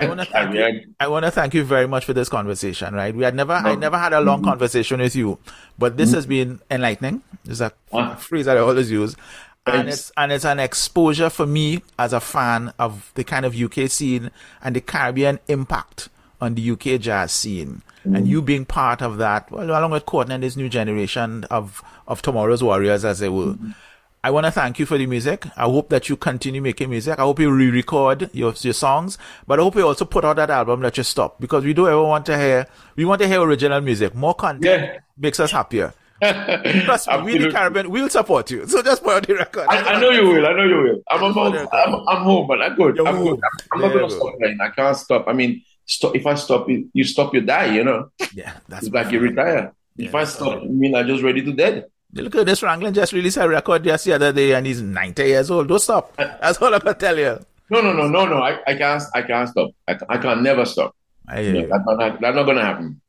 I want to thank you. I want to thank you very much for this conversation. Right, we had never, no. I never had a long mm-hmm. conversation with you, but this mm-hmm. has been enlightening. Is a ah. phrase that I always use, Thanks. and it's and it's an exposure for me as a fan of the kind of UK scene and the Caribbean impact on the UK jazz scene, mm-hmm. and you being part of that, well, along with Courtney and this new generation of of tomorrow's warriors, as they will. I want to thank you for the music. I hope that you continue making music. I hope you re-record your, your songs, but I hope you also put out that album that you stop because we do ever want to hear, we want to hear original music. More content yeah. makes us happier. Trust me, we the Caribbean, we'll support you. So just put out the record. I, I, know you will. I know you will. I'm, I'm, I'm, I'm home, but I'm good. I'm good. I'm, not going to stop playing. I can't stop. I mean, stop. if I stop, you stop, you die, you know? Yeah, that's it's like you retire. Yeah, if I stop, I mean, I'm just ready to dead. Look at this Franklin just released a record just the other day and he's 90 years old. Don't stop. That's all I can tell you. No, no, no, no, no. I, I can't I can't stop. I, I can never stop. I You know, that's not that's not gonna happen.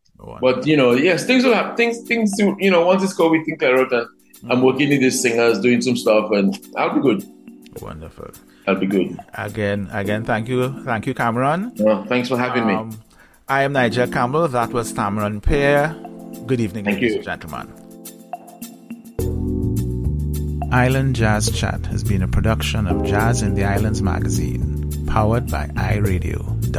But you know, yes, things will happen. Things things you know, once it's COVID, things clear out and I'm working with these singers, doing some stuff and I'll be good. Wonderful. I'll be good. Again, again, thank you. Thank you, Cameron. Well, thanks for having me. Um, I am Nigel Campbell. That was Cameron Pierre. Good evening, Thank ladies you. and gentlemen. Island Jazz Chat has been a production of Jazz in the Islands magazine, powered by iRadio.tt.